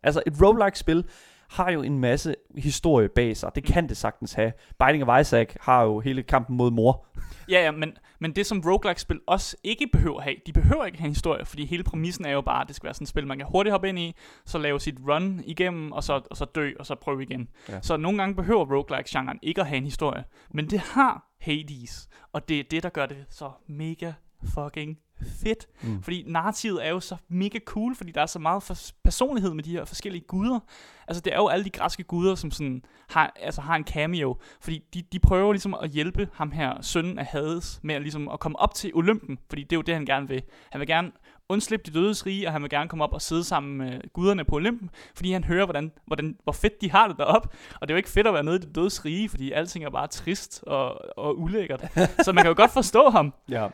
altså et roguelike spil har jo en masse historie bag sig. Det kan det sagtens have. Binding of Isaac har jo hele kampen mod mor. *laughs* Ja, ja, men, men det som roguelike-spil også ikke behøver have, de behøver ikke have historie, fordi hele præmissen er jo bare, at det skal være sådan et spil, man kan hurtigt hoppe ind i, så lave sit run igennem, og så, og så dø, og så prøve igen. Ja. Så nogle gange behøver roguelike-genren ikke at have en historie, men det har Hades, og det er det, der gør det så mega fucking fedt. Mm. Fordi narrativet er jo så mega cool, fordi der er så meget for personlighed med de her forskellige guder. Altså det er jo alle de græske guder, som sådan har, altså har en cameo. Fordi de, de prøver ligesom at hjælpe ham her, sønnen af Hades, med at, ligesom at komme op til Olympen. Fordi det er jo det, han gerne vil. Han vil gerne undslippe de dødes rige, og han vil gerne komme op og sidde sammen med guderne på Olympen, fordi han hører, hvordan, hvordan, hvor fedt de har det derop. Og det er jo ikke fedt at være nede i det dødes rige, fordi alting er bare trist og, og ulækkert. *laughs* Så man kan jo godt forstå ham. Ja.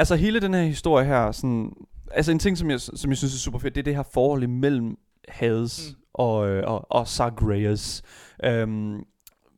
Altså hele den her historie her, sådan, altså en ting, som jeg, som jeg synes er super fedt, det er det her forhold imellem Hades Mm. og, øh, og, og Zagreus. Øhm,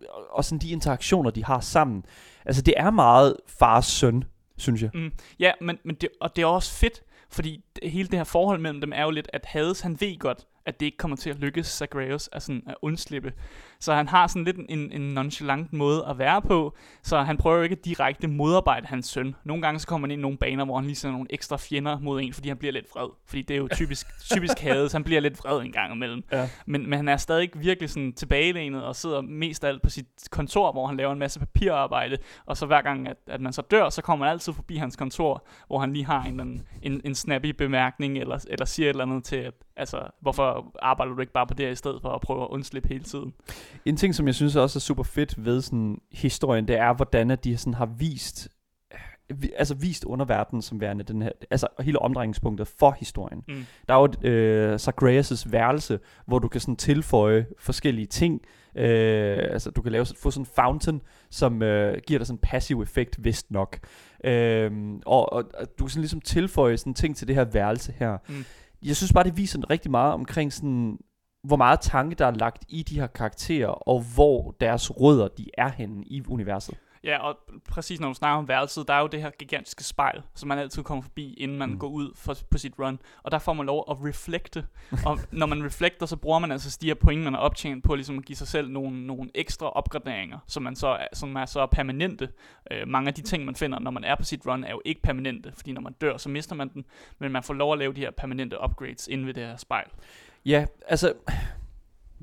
og- og sådan de interaktioner, de har sammen. Altså det er meget fars søn, synes jeg. Mm. Ja, men, men det, og det er også fedt, fordi hele det her forhold mellem dem er jo lidt, at Hades, han ved godt, at det ikke kommer til at lykkes Zagreus at, sådan, at undslippe Så han har sådan lidt en, en nonchalant måde at være på, så han prøver jo ikke direkte modarbejde hans søn. Nogle gange så kommer han ind i nogle baner, hvor han lige sender nogle ekstra fjender mod en, fordi han bliver lidt vred. Fordi det er jo typisk, *laughs* typisk hadet, så han bliver lidt vred en gang imellem. Ja. Men, men han er stadig virkelig sådan tilbagelænet og sidder mest af alt på sit kontor, hvor han laver en masse papirarbejde. Og så hver gang, at, at man så dør, så kommer man altid forbi hans kontor, hvor han lige har en, en, en, en snappy bemærkning, eller, eller siger et eller andet til, at altså, hvorfor arbejder du ikke bare på det her i stedet for at prøve at undslippe hele tiden? En ting, som jeg synes også er super fedt ved sådan historien, det er, hvordan at de sådan har vist vi- altså vist underverdenen som værende den her, altså hele omdrejningspunktet for historien. Mm. Der er jo øh, Zagreus' værelse, hvor du kan sådan tilføje forskellige ting. Øh, altså du kan lave, få sådan en fountain, som øh, giver dig sådan en passiv effekt, vist nok. Øh, og, og, og du kan sådan ligesom tilføje sådan ting til det her værelse her. Mm. Jeg synes bare, det viser rigtig meget omkring sådan, hvor meget tanke, der er lagt i de her karakterer, og hvor deres rødder, de er henne i universet. Ja, og præcis når du snakker om værelset, der er jo det her gigantiske spejl, som man altid kommer forbi, inden man Mm. går ud for, på sit run. Og der får man lov at reflekte. og *laughs* når man reflekter, så bruger man altså de her point, man har optjent på ligesom at give sig selv nogle, nogle ekstra opgraderinger, som, man så er, som er så permanente. Øh, mange af de ting, man finder, når man er på sit run, er jo ikke permanente, fordi når man dør, så mister man den. Men man får lov at lave de her permanente upgrades inde ved det her spejl. Ja, altså,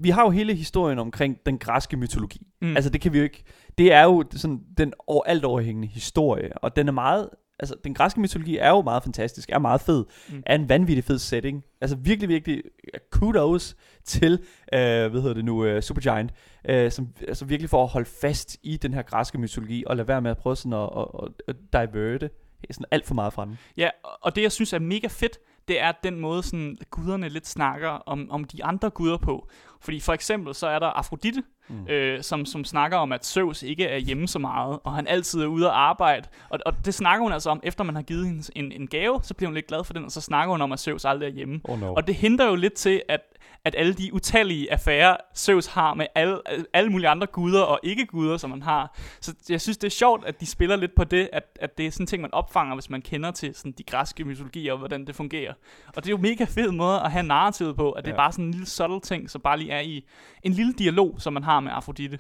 vi har jo hele historien omkring den græske mytologi. Mm. Altså det kan vi jo ikke, det er jo sådan den over, alt overhængende historie, og den er meget, altså den græske mytologi er jo meget fantastisk, er meget fed, Mm. er en vanvittig fed setting. Altså virkelig, virkelig kudos til, øh, hvad hedder det nu, uh, Supergiant, øh, som altså virkelig for at holde fast i den her græske mytologi, og lade være med at prøve sådan at, at, at diverte sådan alt for meget fra den. Ja, og det jeg synes er mega fedt, det er den måde, sådan, guderne lidt snakker om, om de andre guder på. Fordi for eksempel så er der Afrodite, Mm. øh, som, som snakker om, at Zeus ikke er hjemme så meget, og han altid er ude at arbejde. Og, og det snakker hun altså om, efter man har givet hende en, en gave, så bliver hun lidt glad for den, og så snakker hun om, at Zeus aldrig er hjemme. Oh no. Og det henter jo lidt til, at, at alle de utallige affærer, Zeus har med alle, alle mulige andre guder og ikke-guder, som man har. Så jeg synes, det er sjovt, at de spiller lidt på det, at, at det er sådan en ting, man opfanger, hvis man kender til sådan de græske mytologier og hvordan det fungerer. Og det er jo mega fed måde at have narrativet på, at det Ja. er bare sådan en lille subtle ting, som bare lige er i en lille dialog, som man har med Afrodite.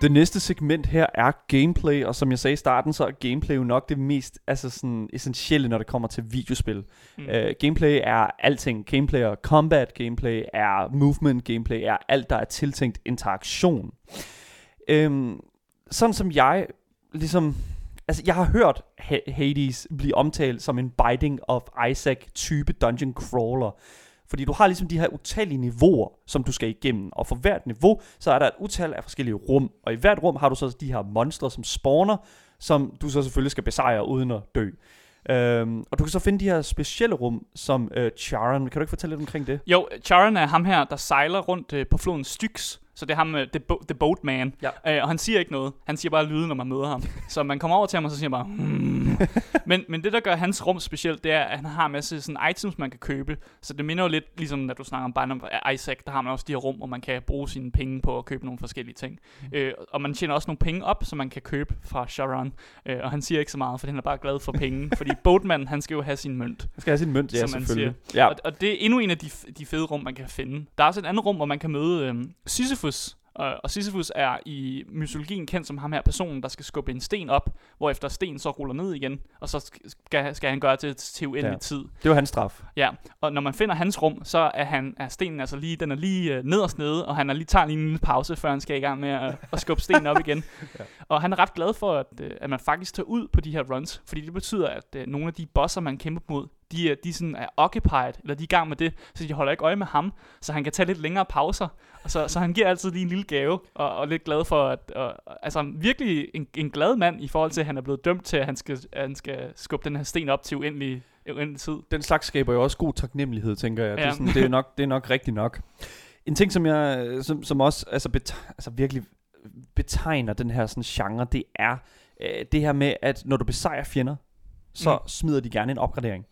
Det næste segment her er gameplay, og som jeg sagde i starten, så er gameplay jo nok det mest altså sådan, essentielle, når det kommer til videospil. Mm. Uh, gameplay er alting. Gameplay er combat, gameplay er movement, gameplay er alt, der er tiltænkt interaktion. Um, sådan som jeg ligesom... Altså, jeg har hørt Ha- Hades blive omtalt som en Binding of Isaac-type dungeon crawler. Fordi du har ligesom de her utallige niveauer, som du skal igennem. Og for hvert niveau, så er der et utal af forskellige rum. Og i hvert rum har du så de her monstre, som spawner, som du så selvfølgelig skal besejre uden at dø. Øhm, og du kan så finde de her specielle rum, som øh, Charon. Kan du ikke fortælle lidt omkring det? Jo, Charon er ham her, der sejler rundt øh, på floden Styx. Så det er ham, øh, the, bo- the Boatman. Ja. Øh, og han siger ikke noget. Han siger bare lyde, når man møder ham. *laughs* så man kommer over til ham, og så siger han bare... Hmm. *laughs* men, men det, der gør hans rum specielt, det er, at han har en masse sådan, items, man kan købe. Så det minder jo lidt, ligesom når du snakker om of Isaac, der har man også de her rum, hvor man kan bruge sine penge på at købe nogle forskellige ting. Mm. Øh, og man tjener også nogle penge op, som man kan købe fra Charon. Øh, og han siger ikke så meget, for han er bare glad for penge. *laughs* fordi Boatman, han skal jo have sin mønt. Jeg skal have sin mønt, ja, selvfølgelig. Ja. Ja. Og, og det er endnu en af de, de fede rum, man kan finde. Der er også et andet rum, hvor man kan møde øhm, Sisyphus. Og, og Sisyphus er i mytologien kendt som ham her personen, der skal skubbe en sten op, hvorefter sten så ruller ned igen, og så skal, skal han gøre det til uendelig ja. tid. Det var hans straf. Ja, og når man finder hans rum, så er, han, er stenen altså lige, den er lige øh, nederst nede, og han er lige, tager lige en lille pause, før han skal i gang med at, *laughs* at skubbe stenen op igen. Ja. Og han er ret glad for, at, øh, at man faktisk tager ud på de her runs, fordi det betyder, at øh, nogle af de bosser, man kæmper mod, de, er- de sådan er occupied, eller de er i gang med det, så de holder ikke øje med ham, så han kan tage lidt længere pauser. Og så, så han giver altid lige en lille gave, og, og lidt glad for, at, og, altså virkelig en, en glad mand i forhold til, at han er blevet dømt til, at han skal, at han skal skubbe den her sten op til uendelig, uendelig tid. Den slags skaber jo også god taknemmelighed, tænker jeg. Det, er Ja. sådan, det, er nok, det er nok rigtigt nok. En ting, som jeg som, som også altså, bet, altså virkelig betegner den her sådan, genre, det er øh, det her med, at når du besejrer fjender, så mm. smider de gerne en opgradering.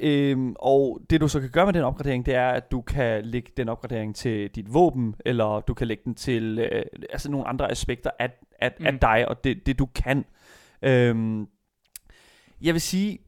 Øhm, og det du så kan gøre med den opgradering, det er, at du kan lægge den opgradering til dit våben, eller du kan lægge den til øh, altså nogle andre aspekter af, af, mm. af dig, og det, det du kan. Øhm, jeg vil sige,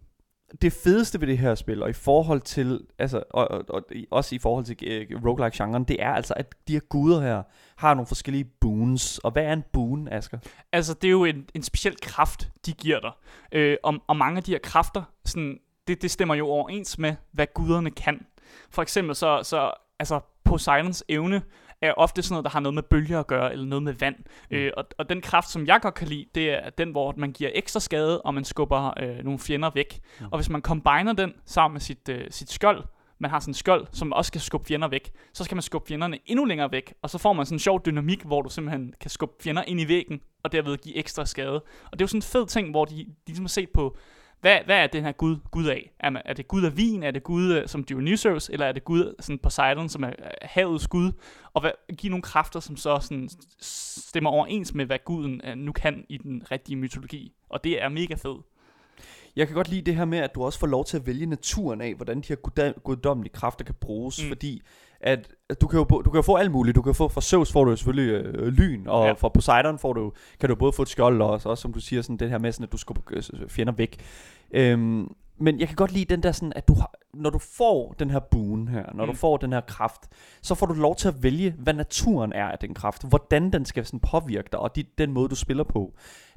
det fedeste ved det her spil, og i forhold til, altså, og, og, og også i forhold til uh, roguelike-genren, det er altså, at de her guder her har nogle forskellige boons. Og hvad er en boon, Asger? Altså, det er jo en, en speciel kraft, de giver dig. Øh, og, og mange af de her kræfter, sådan, det, det stemmer jo overens med, hvad guderne kan. For eksempel så, så altså, Poseidons evne er ofte sådan noget, der har noget med bølger at gøre, eller noget med vand. Mm. Øh, og, og den kraft, som jeg godt kan lide, det er den, hvor man giver ekstra skade, og man skubber øh, nogle fjender væk. Mm. Og hvis man combiner den sammen med sit, øh, sit skjold, man har sådan en skjold, som også kan skubbe fjender væk, så skal man skubbe fjenderne endnu længere væk, og så får man sådan en sjov dynamik, hvor du simpelthen kan skubbe fjender ind i væggen, og derved give ekstra skade. Og det er jo sådan en fed ting, hvor de, de ligesom har set på, hvad, hvad er den her Gud, Gud af? Er, man, er det Gud af vin? Er det Gud øh, som Dionysos? Eller er det Gud som Poseidon, som er havets Gud? Og hvad, give nogle kræfter, som så sådan stemmer overens med, hvad guden uh, nu kan i den rigtige mytologi. Og det er mega fedt. Jeg kan godt lide det her med, at du også får lov til at vælge naturen af, hvordan de her guddommelige kræfter kan bruges, mm. fordi at, du, kan jo, du kan jo få alt muligt. Du kan få fra Zeus får du selvfølgelig øh, lyn, og ja. fra Poseidon får du, kan du både få et skjold, og også, også som du siger, sådan det her med, sådan, at du skal øh, fjender væk. Øhm, men jeg kan godt lide den der sådan, at du har, når du får den her boon her, når mm. du får den her kraft, så får du lov til at vælge, hvad naturen er af den kraft, hvordan den skal sådan påvirke dig, og de, den måde, du spiller på.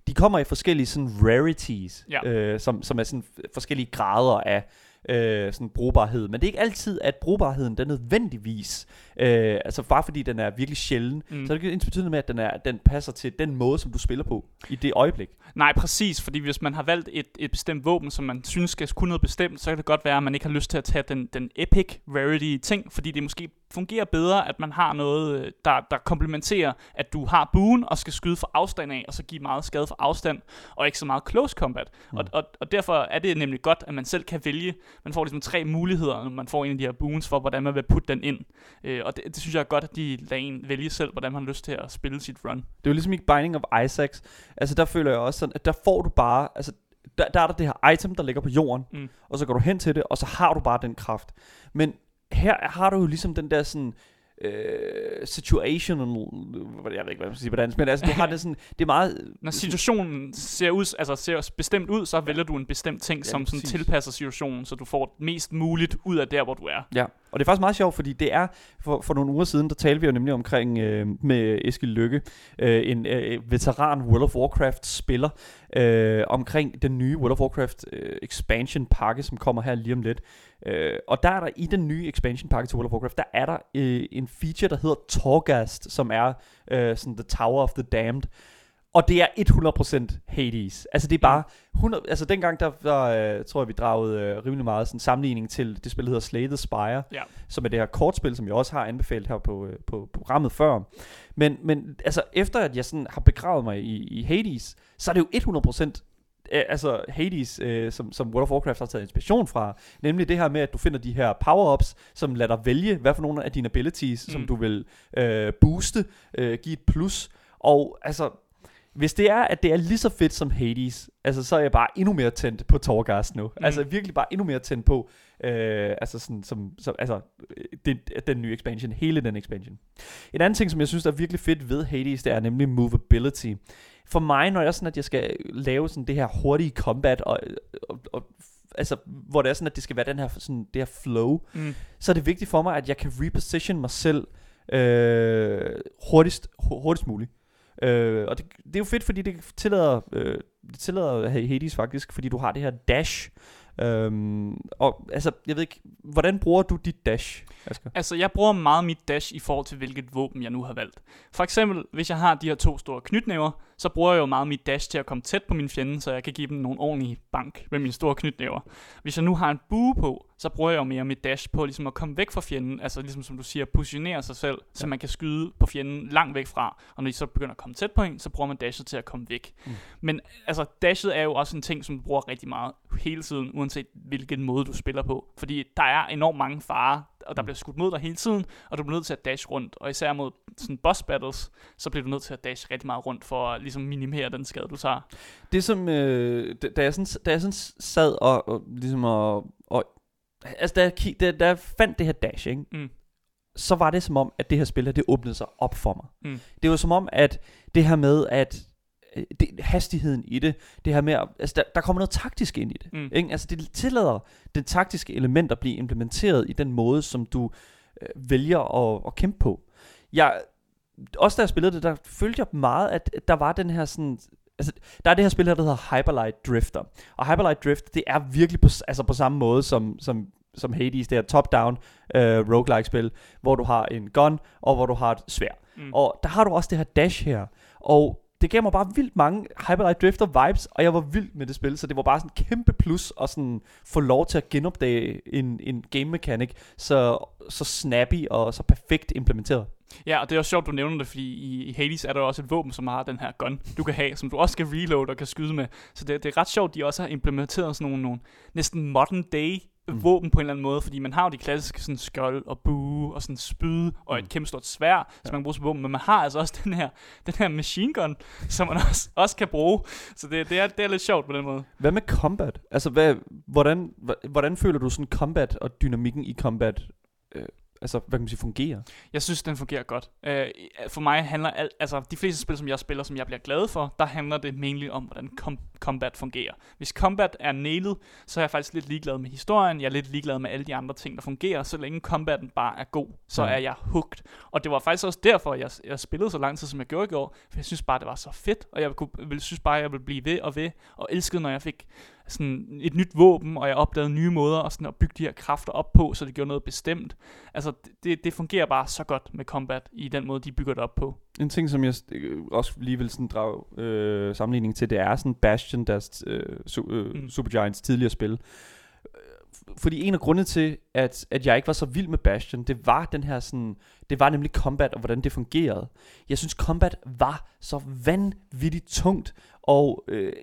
De kommer i forskellige sådan rarities, ja. øh, som, som er sådan forskellige grader af, øh, sådan brugbarhed. Men det er ikke altid, at brugbarheden den nødvendigvis, øh, altså bare fordi den er virkelig sjælden, mm. så er det ikke ens betydende med, at den, er, den passer til den måde, som du spiller på i det øjeblik. Nej, præcis, fordi hvis man har valgt et, et bestemt våben, som man synes skal kunne noget bestemt, så kan det godt være, at man ikke har lyst til at tage den, den epic rarity ting, fordi det måske fungerer bedre, at man har noget, øh, der, der komplementerer, at du har buen og skal skyde for afstand af, og så give meget skade for afstand, og ikke så meget close combat. Mm. Og, og, og derfor er det nemlig godt, at man selv kan vælge. Man får ligesom tre muligheder, når man får en af de her boons, for hvordan man vil putte den ind. Øh, og det, det synes jeg er godt, at de lader en vælge selv, hvordan man har lyst til at spille sit run. Det er jo ligesom i Binding of Isaacs. Altså der føler jeg også sådan, at der får du bare... Altså, der, der er der det her item, der ligger på jorden, mm. og så går du hen til det, og så har du bare den kraft. Men her har du jo ligesom den der sådan øh, situational, jeg ved ikke, hvad man skal sige på dansk, men altså, du har *laughs* det sådan, det er meget... Når situationen ser ud, altså ser bestemt ud, så vælger du en bestemt ting, ja, som sådan tilpasser situationen, så du får mest muligt ud af der, hvor du er. Ja, og det er faktisk meget sjovt, fordi det er, for, for nogle uger siden, der talte vi jo nemlig omkring øh, med Eskil Lykke, øh, en øh, veteran World of Warcraft spiller, øh, omkring den nye World of Warcraft øh, expansion pakke, som kommer her lige om lidt. Øh, og der er der i den nye expansion pakke til World of Warcraft, der er der øh, en feature, der hedder Torghast, som er øh, sådan The Tower of the Damned. Og det er 100% Hades. Altså det er bare 100, altså dengang der, der øh, tror jeg vi dragede øh, rimelig meget sådan sammenligning til det spil der hedder Slay the Spire, ja. som er det her kortspil som jeg også har anbefalet her på øh, på programmet før. Men men altså efter at jeg sådan har begravet mig i, i Hades, så er det jo 100% øh, altså Hades, øh, som, som World of Warcraft har taget inspiration fra, nemlig det her med, at du finder de her power-ups, som lader dig vælge, hvad for nogle af dine abilities, mm. som du vil øh, booste, øh, give et plus, og altså, hvis det er, at det er lige så fedt som Hades, altså så er jeg bare endnu mere tændt på Torghast nu. Mm. Altså virkelig bare endnu mere tændt på, øh, altså sådan, som, som, altså, det, den nye expansion, hele den expansion. En anden ting, som jeg synes er virkelig fedt ved Hades, det er nemlig movability. For mig, når jeg sådan, at jeg skal lave sådan det her hurtige combat, og, og, og altså, hvor det er sådan, at det skal være den her, sådan, det her flow, mm. så er det vigtigt for mig, at jeg kan reposition mig selv øh, hurtigst, hurtigst muligt. Øh, og det, det er jo fedt, fordi det tillader, øh, det tillader Hades faktisk, fordi du har det her dash. Øhm, og altså, jeg ved ikke, hvordan bruger du dit dash, Asger? Altså, jeg bruger meget mit dash i forhold til, hvilket våben jeg nu har valgt. For eksempel, hvis jeg har de her to store knytnæver, så bruger jeg jo meget mit dash til at komme tæt på min fjende, så jeg kan give dem nogle ordentlige bank med mine store knytnæver. Hvis jeg nu har en bue på, så bruger jeg jo mere mit dash på ligesom at komme væk fra fjenden, altså ligesom som du siger, positionere sig selv, så man kan skyde på fjenden langt væk fra, og når de så begynder at komme tæt på en, så bruger man dashet til at komme væk. Mm. Men altså, dashet er jo også en ting, som du bruger rigtig meget hele tiden, uanset hvilken måde du spiller på, fordi der er enormt mange farer, og der mm. bliver skudt mod dig hele tiden, og du bliver nødt til at dash rundt, og især mod sådan boss battles, så bliver du nødt til at dash rigtig meget rundt, for at ligesom minimere den skade, du tager. Det som, øh, da, jeg sådan, da jeg sådan sad og, og ligesom og, og altså da jeg, da, da jeg fandt det her dash, ikke? Mm. så var det som om, at det her spil det åbnede sig op for mig. Mm. Det var som om, at det her med, at øh, det, hastigheden i det, det her med, altså der, der kommer noget taktisk ind i det. Mm. Ikke? Altså det tillader det taktiske element at blive implementeret i den måde, som du øh, vælger at, at kæmpe på. Jeg, også da jeg spillede det, der følte jeg meget, at der var den her sådan... Altså, der er det her spil her, der hedder Hyperlight Drifter. Og Hyperlight Drift, det er virkelig på, altså på samme måde som, som, som Hades, det her top-down øh, roguelike-spil, hvor du har en gun, og hvor du har et svær. Mm. Og der har du også det her dash her. Og det gav mig bare vildt mange Hyperlight Drifter vibes, og jeg var vild med det spil, så det var bare sådan en kæmpe plus at sådan få lov til at genopdage en, en game mechanic, så, så snappy og så perfekt implementeret. Ja, og det er også sjovt, du nævner det, fordi i, i Hades er der også et våben, som har den her gun, du kan have, som du også kan reload og kan skyde med. Så det, det er ret sjovt, de også har implementeret sådan nogle, nogle næsten modern day Mm. våben på en eller anden måde, fordi man har jo de klassiske sådan skjold og bue og sådan spyd og Mm. et kæmpe stort svær, som Ja. man kan bruge som våben, men man har altså også *laughs* den her, den her machine gun, som man også, også kan bruge. Så det, det, er, det er lidt sjovt på den måde. Hvad med combat? Altså, hvad, hvordan, hvordan føler du sådan combat og dynamikken i combat, øh, altså, hvad kan man sige, fungerer? Jeg synes, den fungerer godt. Øh, for mig handler alt, altså de fleste spil, som jeg spiller, som jeg bliver glad for, der handler det mainly om, hvordan com- combat fungerer. Hvis combat er nailed, så er jeg faktisk lidt ligeglad med historien, jeg er lidt ligeglad med alle de andre ting, der fungerer, så længe combaten bare er god, så Ja. er jeg hooked. Og det var faktisk også derfor, jeg, jeg spillede så lang tid, som jeg gjorde i går, for jeg synes bare, det var så fedt, og jeg kunne, ville, synes bare, jeg ville blive ved og ved, og elskede, når jeg fik sådan et nyt våben, og jeg opdagede nye måder og sådan at bygge de her kræfter op på, så det gjorde noget bestemt. Altså, det, det fungerer bare så godt med combat i den måde, de bygger det op på. En ting, som jeg øh, også lige vil sådan drage øh, sammenligning til, det er sådan Bastion, deres øh, su- øh, Mm. mm. Supergiants tidligere spil. Fordi en af grundene til, at, at jeg ikke var så vild med Bastion, det var den her sådan, det var nemlig combat og hvordan det fungerede. Jeg synes combat var så vanvittigt tungt, og øh,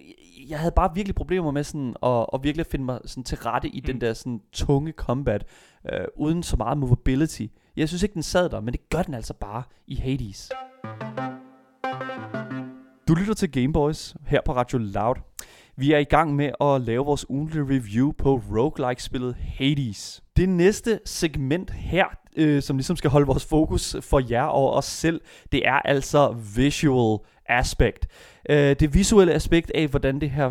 jeg havde bare virkelig problemer med sådan at, at virkelig finde mig sådan til rette i mm. den der sådan tunge combat, øh, uden så meget movability. Jeg synes ikke, den sad der, men det gør den altså bare i Hades. Du lytter til Gameboys her på Radio Loud. Vi er i gang med at lave vores ugentlige review på roguelike-spillet Hades. Det næste segment her, øh, som ligesom skal holde vores fokus for jer og os selv, det er altså visual aspect. Øh, det visuelle aspekt af, hvordan det her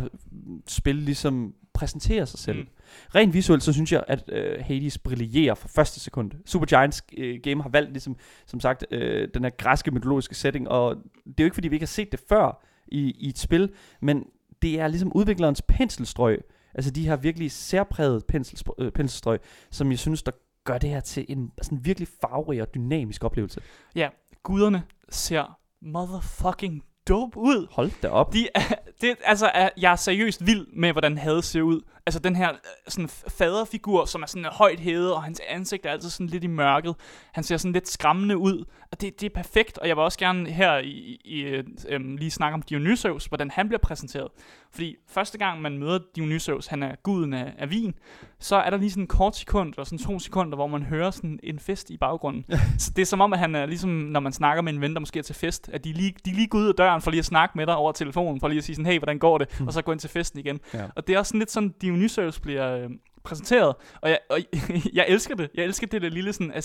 spil ligesom præsenterer sig selv. Mm. Rent visuelt, så synes jeg, at øh, Hades brillerer fra første sekund. Supergiants øh, game har valgt, ligesom, som sagt, øh, den her græske mytologiske setting, og det er jo ikke, fordi vi ikke har set det før i, i et spil, men det er ligesom udviklerens penselstrøg, altså de her virkelig særpræget penselstrøg, øh, penselstrøg, som jeg synes, der gør det her til en sådan virkelig farverig og dynamisk oplevelse. Ja, guderne ser motherfucking dope ud. Hold da op. De er, det, altså, er, jeg er seriøst vild med, hvordan Hades ser ud. Altså den her øh, sådan faderfigur, som er sådan højt hævet, og hans ansigt er altid sådan lidt i mørket. Han ser sådan lidt skræmmende ud, og det, det er perfekt. Og jeg vil også gerne her i, i, øh, øhm, lige snakke om Dionysos, hvordan han bliver præsenteret. Fordi første gang man møder Dionysos, han er guden af, af vin, så er der lige sådan en kort sekund, eller sådan to sekunder, hvor man hører sådan en fest i baggrunden. *laughs* så det er som om, at han er ligesom, når man snakker med en ven, der måske er til fest, at de lige, de lige går ud af døren for lige at snakke med dig over telefonen, for lige at sige sådan, hey, hvordan går det? Og så gå ind til festen igen. Ja. Og det er også sådan lidt sådan, Dionysos bliver øh, præsenteret. Og, jeg, og *laughs* jeg elsker det. Jeg elsker det der lille sådan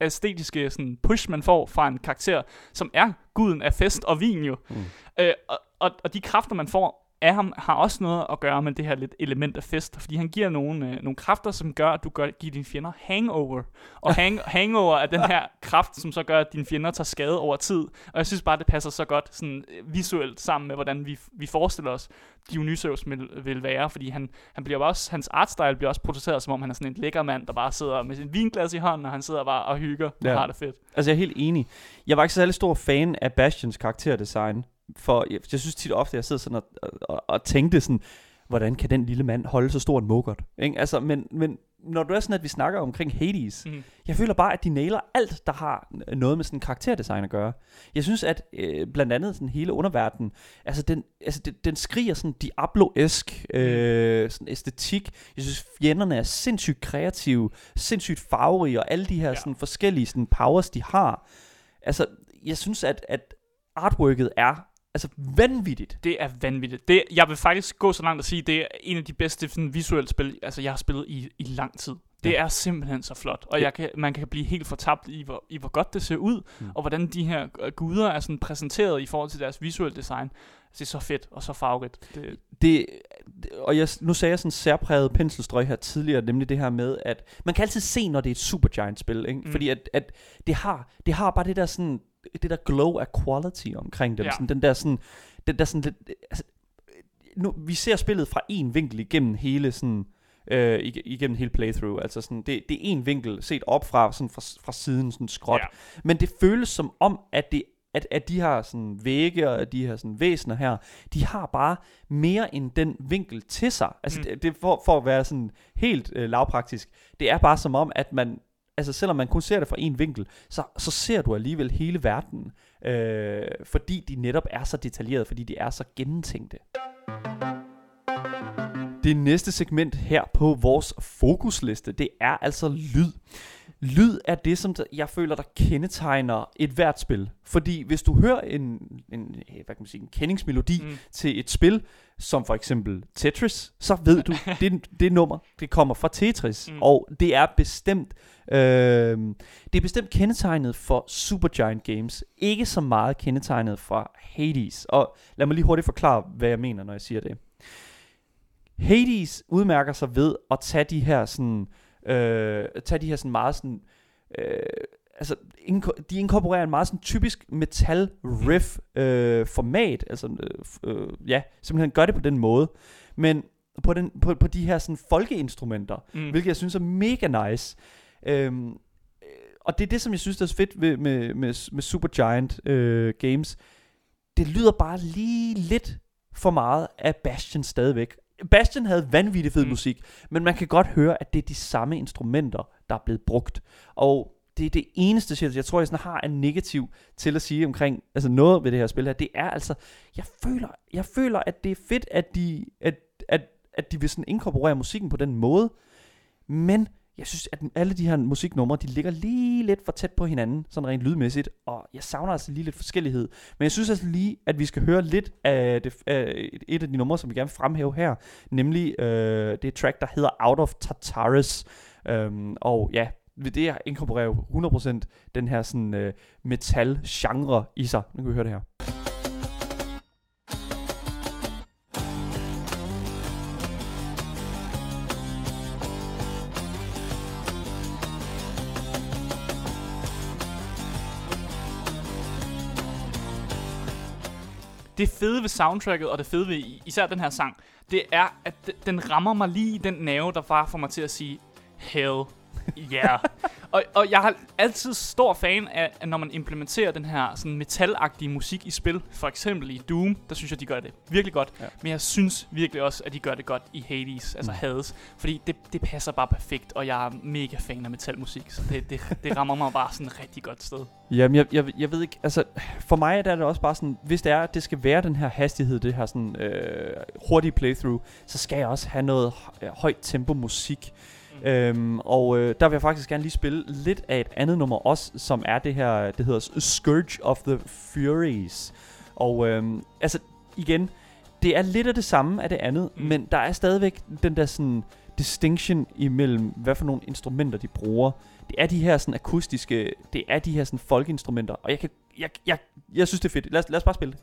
æstetiske sådan push, man får fra en karakter, som er guden af fest og vin jo. Mm. Øh, og, og, og de kræfter, man får af ham, har også noget at gøre med det her lidt element af fest, fordi han giver nogle, øh, nogle kræfter, som gør, at du gør, giver dine fjender hangover. Og *laughs* hang, hangover er den her kraft, som så gør, at dine fjender tager skade over tid. Og jeg synes bare, det passer så godt sådan, øh, visuelt sammen med, hvordan vi, vi forestiller os, Dionysos vil, vil være, fordi han, han bliver også, hans artstyle bliver også produceret, som om han er sådan en lækker mand, der bare sidder med sin vinglas i hånden, og han sidder bare og hygger og Ja. har det fedt. Altså jeg er helt enig. Jeg var ikke særlig stor fan af Bastions karakterdesign, for jeg, jeg synes tit ofte, jeg sidder sådan og, og, og tænkte sådan, hvordan kan den lille mand holde så stor en mogot? Ikke? Altså, men, men når du er sådan, at vi snakker omkring Hades, Mm. jeg føler bare, at de nailer alt, der har noget med sådan karakterdesign at gøre. Jeg synes, at øh, blandt andet sådan hele underverdenen, altså den, altså den, den skriger sådan Diablo-esk øh, sådan æstetik. Jeg synes, fjenderne er sindssygt kreative, sindssygt farverige, og alle de her Ja. sådan forskellige sådan powers, de har. Altså, jeg synes, at, at artworket er altså vanvittigt. Det er vanvittigt. Det, jeg vil faktisk gå så langt at sige, det er en af de bedste sådan, visuelle spil, altså jeg har spillet i, i lang tid. Det Ja. er simpelthen så flot, og jeg kan, man kan blive helt fortabt i hvor, i, hvor godt det ser ud, Mm. og hvordan de her øh, guder er sådan præsenteret i forhold til deres visuelle design. det er så fedt og så farverigt. Det, det, og jeg, nu sagde jeg sådan særpræget penselstrøg her tidligere, nemlig det her med, at man kan altid se, når det er et Supergiant-spil, ikke? Mm. fordi at, at det, har, det har bare det der sådan, det der glow af quality omkring dem, ja. sådan, den der sådan, den der sådan lidt, altså, nu, vi ser spillet fra en vinkel igennem hele sådan, øh, igennem hele playthrough. Altså sådan, det, det er en vinkel set op fra, sådan fra, fra siden, sådan skråt. Ja. Men det føles som om, at det at, at de her sådan vægge og de her sådan væsener her, de har bare mere end den vinkel til sig. Altså mm. det, det for, for at være sådan helt øh, lavpraktisk, det er bare som om, at man, altså selvom man kun ser det fra en vinkel, så, så ser du alligevel hele verden, øh, fordi de netop er så detaljerede, fordi de er så gennemtænkte. Det næste segment her på vores fokusliste, det er altså lyd. Lyd er det, som jeg føler, der kendetegner et hvert spil. Fordi hvis du hører en, en, hvad kan man sige, en kendingsmelodi mm. til et spil, som for eksempel Tetris, så ved du, *laughs* det, det nummer, det kommer fra Tetris. Mm. Og det er bestemt øh, det er bestemt kendetegnet for Supergiant Games. Ikke så meget kendetegnet fra Hades. Og lad mig lige hurtigt forklare, hvad jeg mener, når jeg siger det. Hades udmærker sig ved at tage de her sådan øh, tage de her sådan meget sådan, øh, altså de inkorporerer en meget sådan typisk metal riff øh, format, altså øh, øh, ja, simpelthen gør det på den måde, men på, den, på, på de her sådan folkeinstrumenter, mm. hvilket jeg synes er mega nice. Øhm, øh, og det er det, som jeg synes der er fedt ved, med, med, med Supergiant øh, Games. Det lyder bare lige lidt for meget af Bastion stadigvæk. Bastion havde vanvittig fed mm. musik, men man kan godt høre, at det er de samme instrumenter, der er blevet brugt. Og det er det eneste, jeg tror, jeg sådan har en negativ til at sige omkring altså noget ved det her spil her. Det er altså, jeg føler, jeg føler at det er fedt, at de, at, at, at de vil sådan inkorporere musikken på den måde, men jeg synes, at alle de her musiknumre, de ligger lige lidt for tæt på hinanden, sådan rent lydmæssigt, og jeg savner altså lige lidt forskellighed. Men jeg synes altså lige, at vi skal høre lidt af, det, af et af de numre, som vi gerne vil fremhæve her, nemlig øh, det track, der hedder Out of Tartarus. Øhm, og ja, det inkorporerer jo 100% den her sådan øh, metal-genre i sig. Nu kan vi høre det her. Det fede ved soundtracket, og det fede ved især den her sang, det er, at den rammer mig lige i den nerve, der bare får mig til at sige, hell yeah. og, og jeg har altid stor fan af, at når man implementerer den her sådan metalagtige musik i spil, for eksempel i Doom, der synes jeg, de gør det virkelig godt. Ja. Men jeg synes virkelig også, at de gør det godt i Hades, altså mm. Hades. Fordi det, det passer bare perfekt, og jeg er mega fan af metalmusik, så det, det, det rammer mig bare sådan et rigtig godt sted. Jamen, jeg, jeg, jeg ved ikke, altså for mig er det også bare sådan, hvis det er, at det skal være den her hastighed, det her sådan øh, hurtige playthrough, så skal jeg også have noget højt tempo musik. Øhm, og øh, der vil jeg faktisk gerne lige spille lidt af et andet nummer også, som er det her, det hedder Scourge of the Furies. Og øhm, altså, igen, det er lidt af det samme af det andet, mm. men der er stadigvæk den der sådan distinction imellem, hvad for nogle instrumenter de bruger. Det er de her sådan akustiske, det er de her sådan folkinstrumenter, og jeg kan, jeg, jeg, jeg synes det er fedt. Lad os, lad os bare spille det.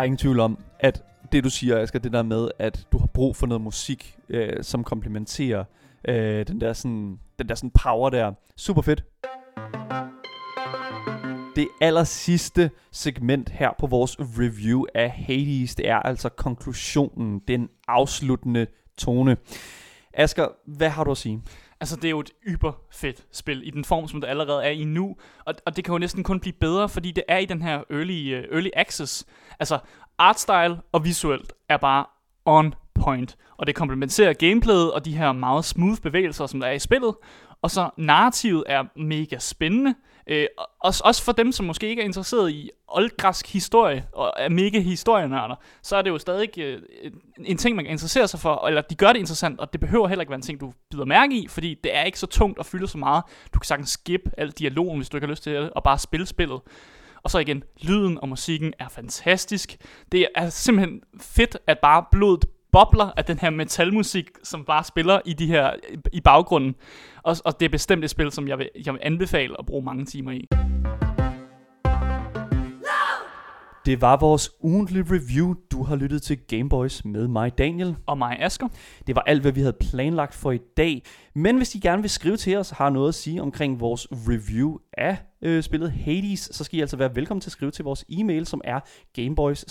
Der er ingen tvivl om, at det du siger, Asger, det der med, at du har brug for noget musik, øh, som komplementerer øh, den der sådan, den der sådan power der. Super fedt. Det aller sidste segment her på vores review af Hades, det er altså konklusionen, den afsluttende tone. Asger, hvad har du at sige? Altså, det er jo et yber fedt spil i den form, som det allerede er i nu. Og, og det kan jo næsten kun blive bedre, fordi det er i den her early, uh, early access. Altså, artstyle og visuelt er bare on point. Og det komplementerer gameplayet og de her meget smooth bevægelser, som der er i spillet. Og så narrativet er mega spændende. Øh, også, også for dem, som måske ikke er interesseret i oldgræsk historie, og er mega historienørder, så er det jo stadig øh, en ting, man kan interessere sig for, eller de gør det interessant, og det behøver heller ikke være en ting, du bider mærke i, fordi det er ikke så tungt og fylder så meget. Du kan sagtens skip al dialogen, hvis du ikke har lyst til det, og bare spille spillet. Og så igen, lyden og musikken er fantastisk. Det er simpelthen fedt, at bare blodet bobler af den her metalmusik, som bare spiller i de her i baggrunden. Og, og det er bestemt et spil, som jeg vil, jeg vil anbefale at bruge mange timer i. Det var vores ugentlige review. Du har lyttet til Gameboys med mig, Daniel. Og mig, Asker. Det var alt, hvad vi havde planlagt for i dag. Men hvis I gerne vil skrive til os og har noget at sige omkring vores review af øh, spillet Hades, så skal I altså være velkommen til at skrive til vores e-mail, som er gameboys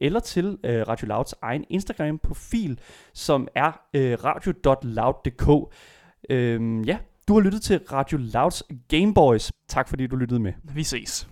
eller til øh, Radio Louds egen Instagram-profil, som er øh, radio.loud.dk. Øh, ja, du har lyttet til Radio Louds Gameboys. Tak fordi du lyttede med. Vi ses.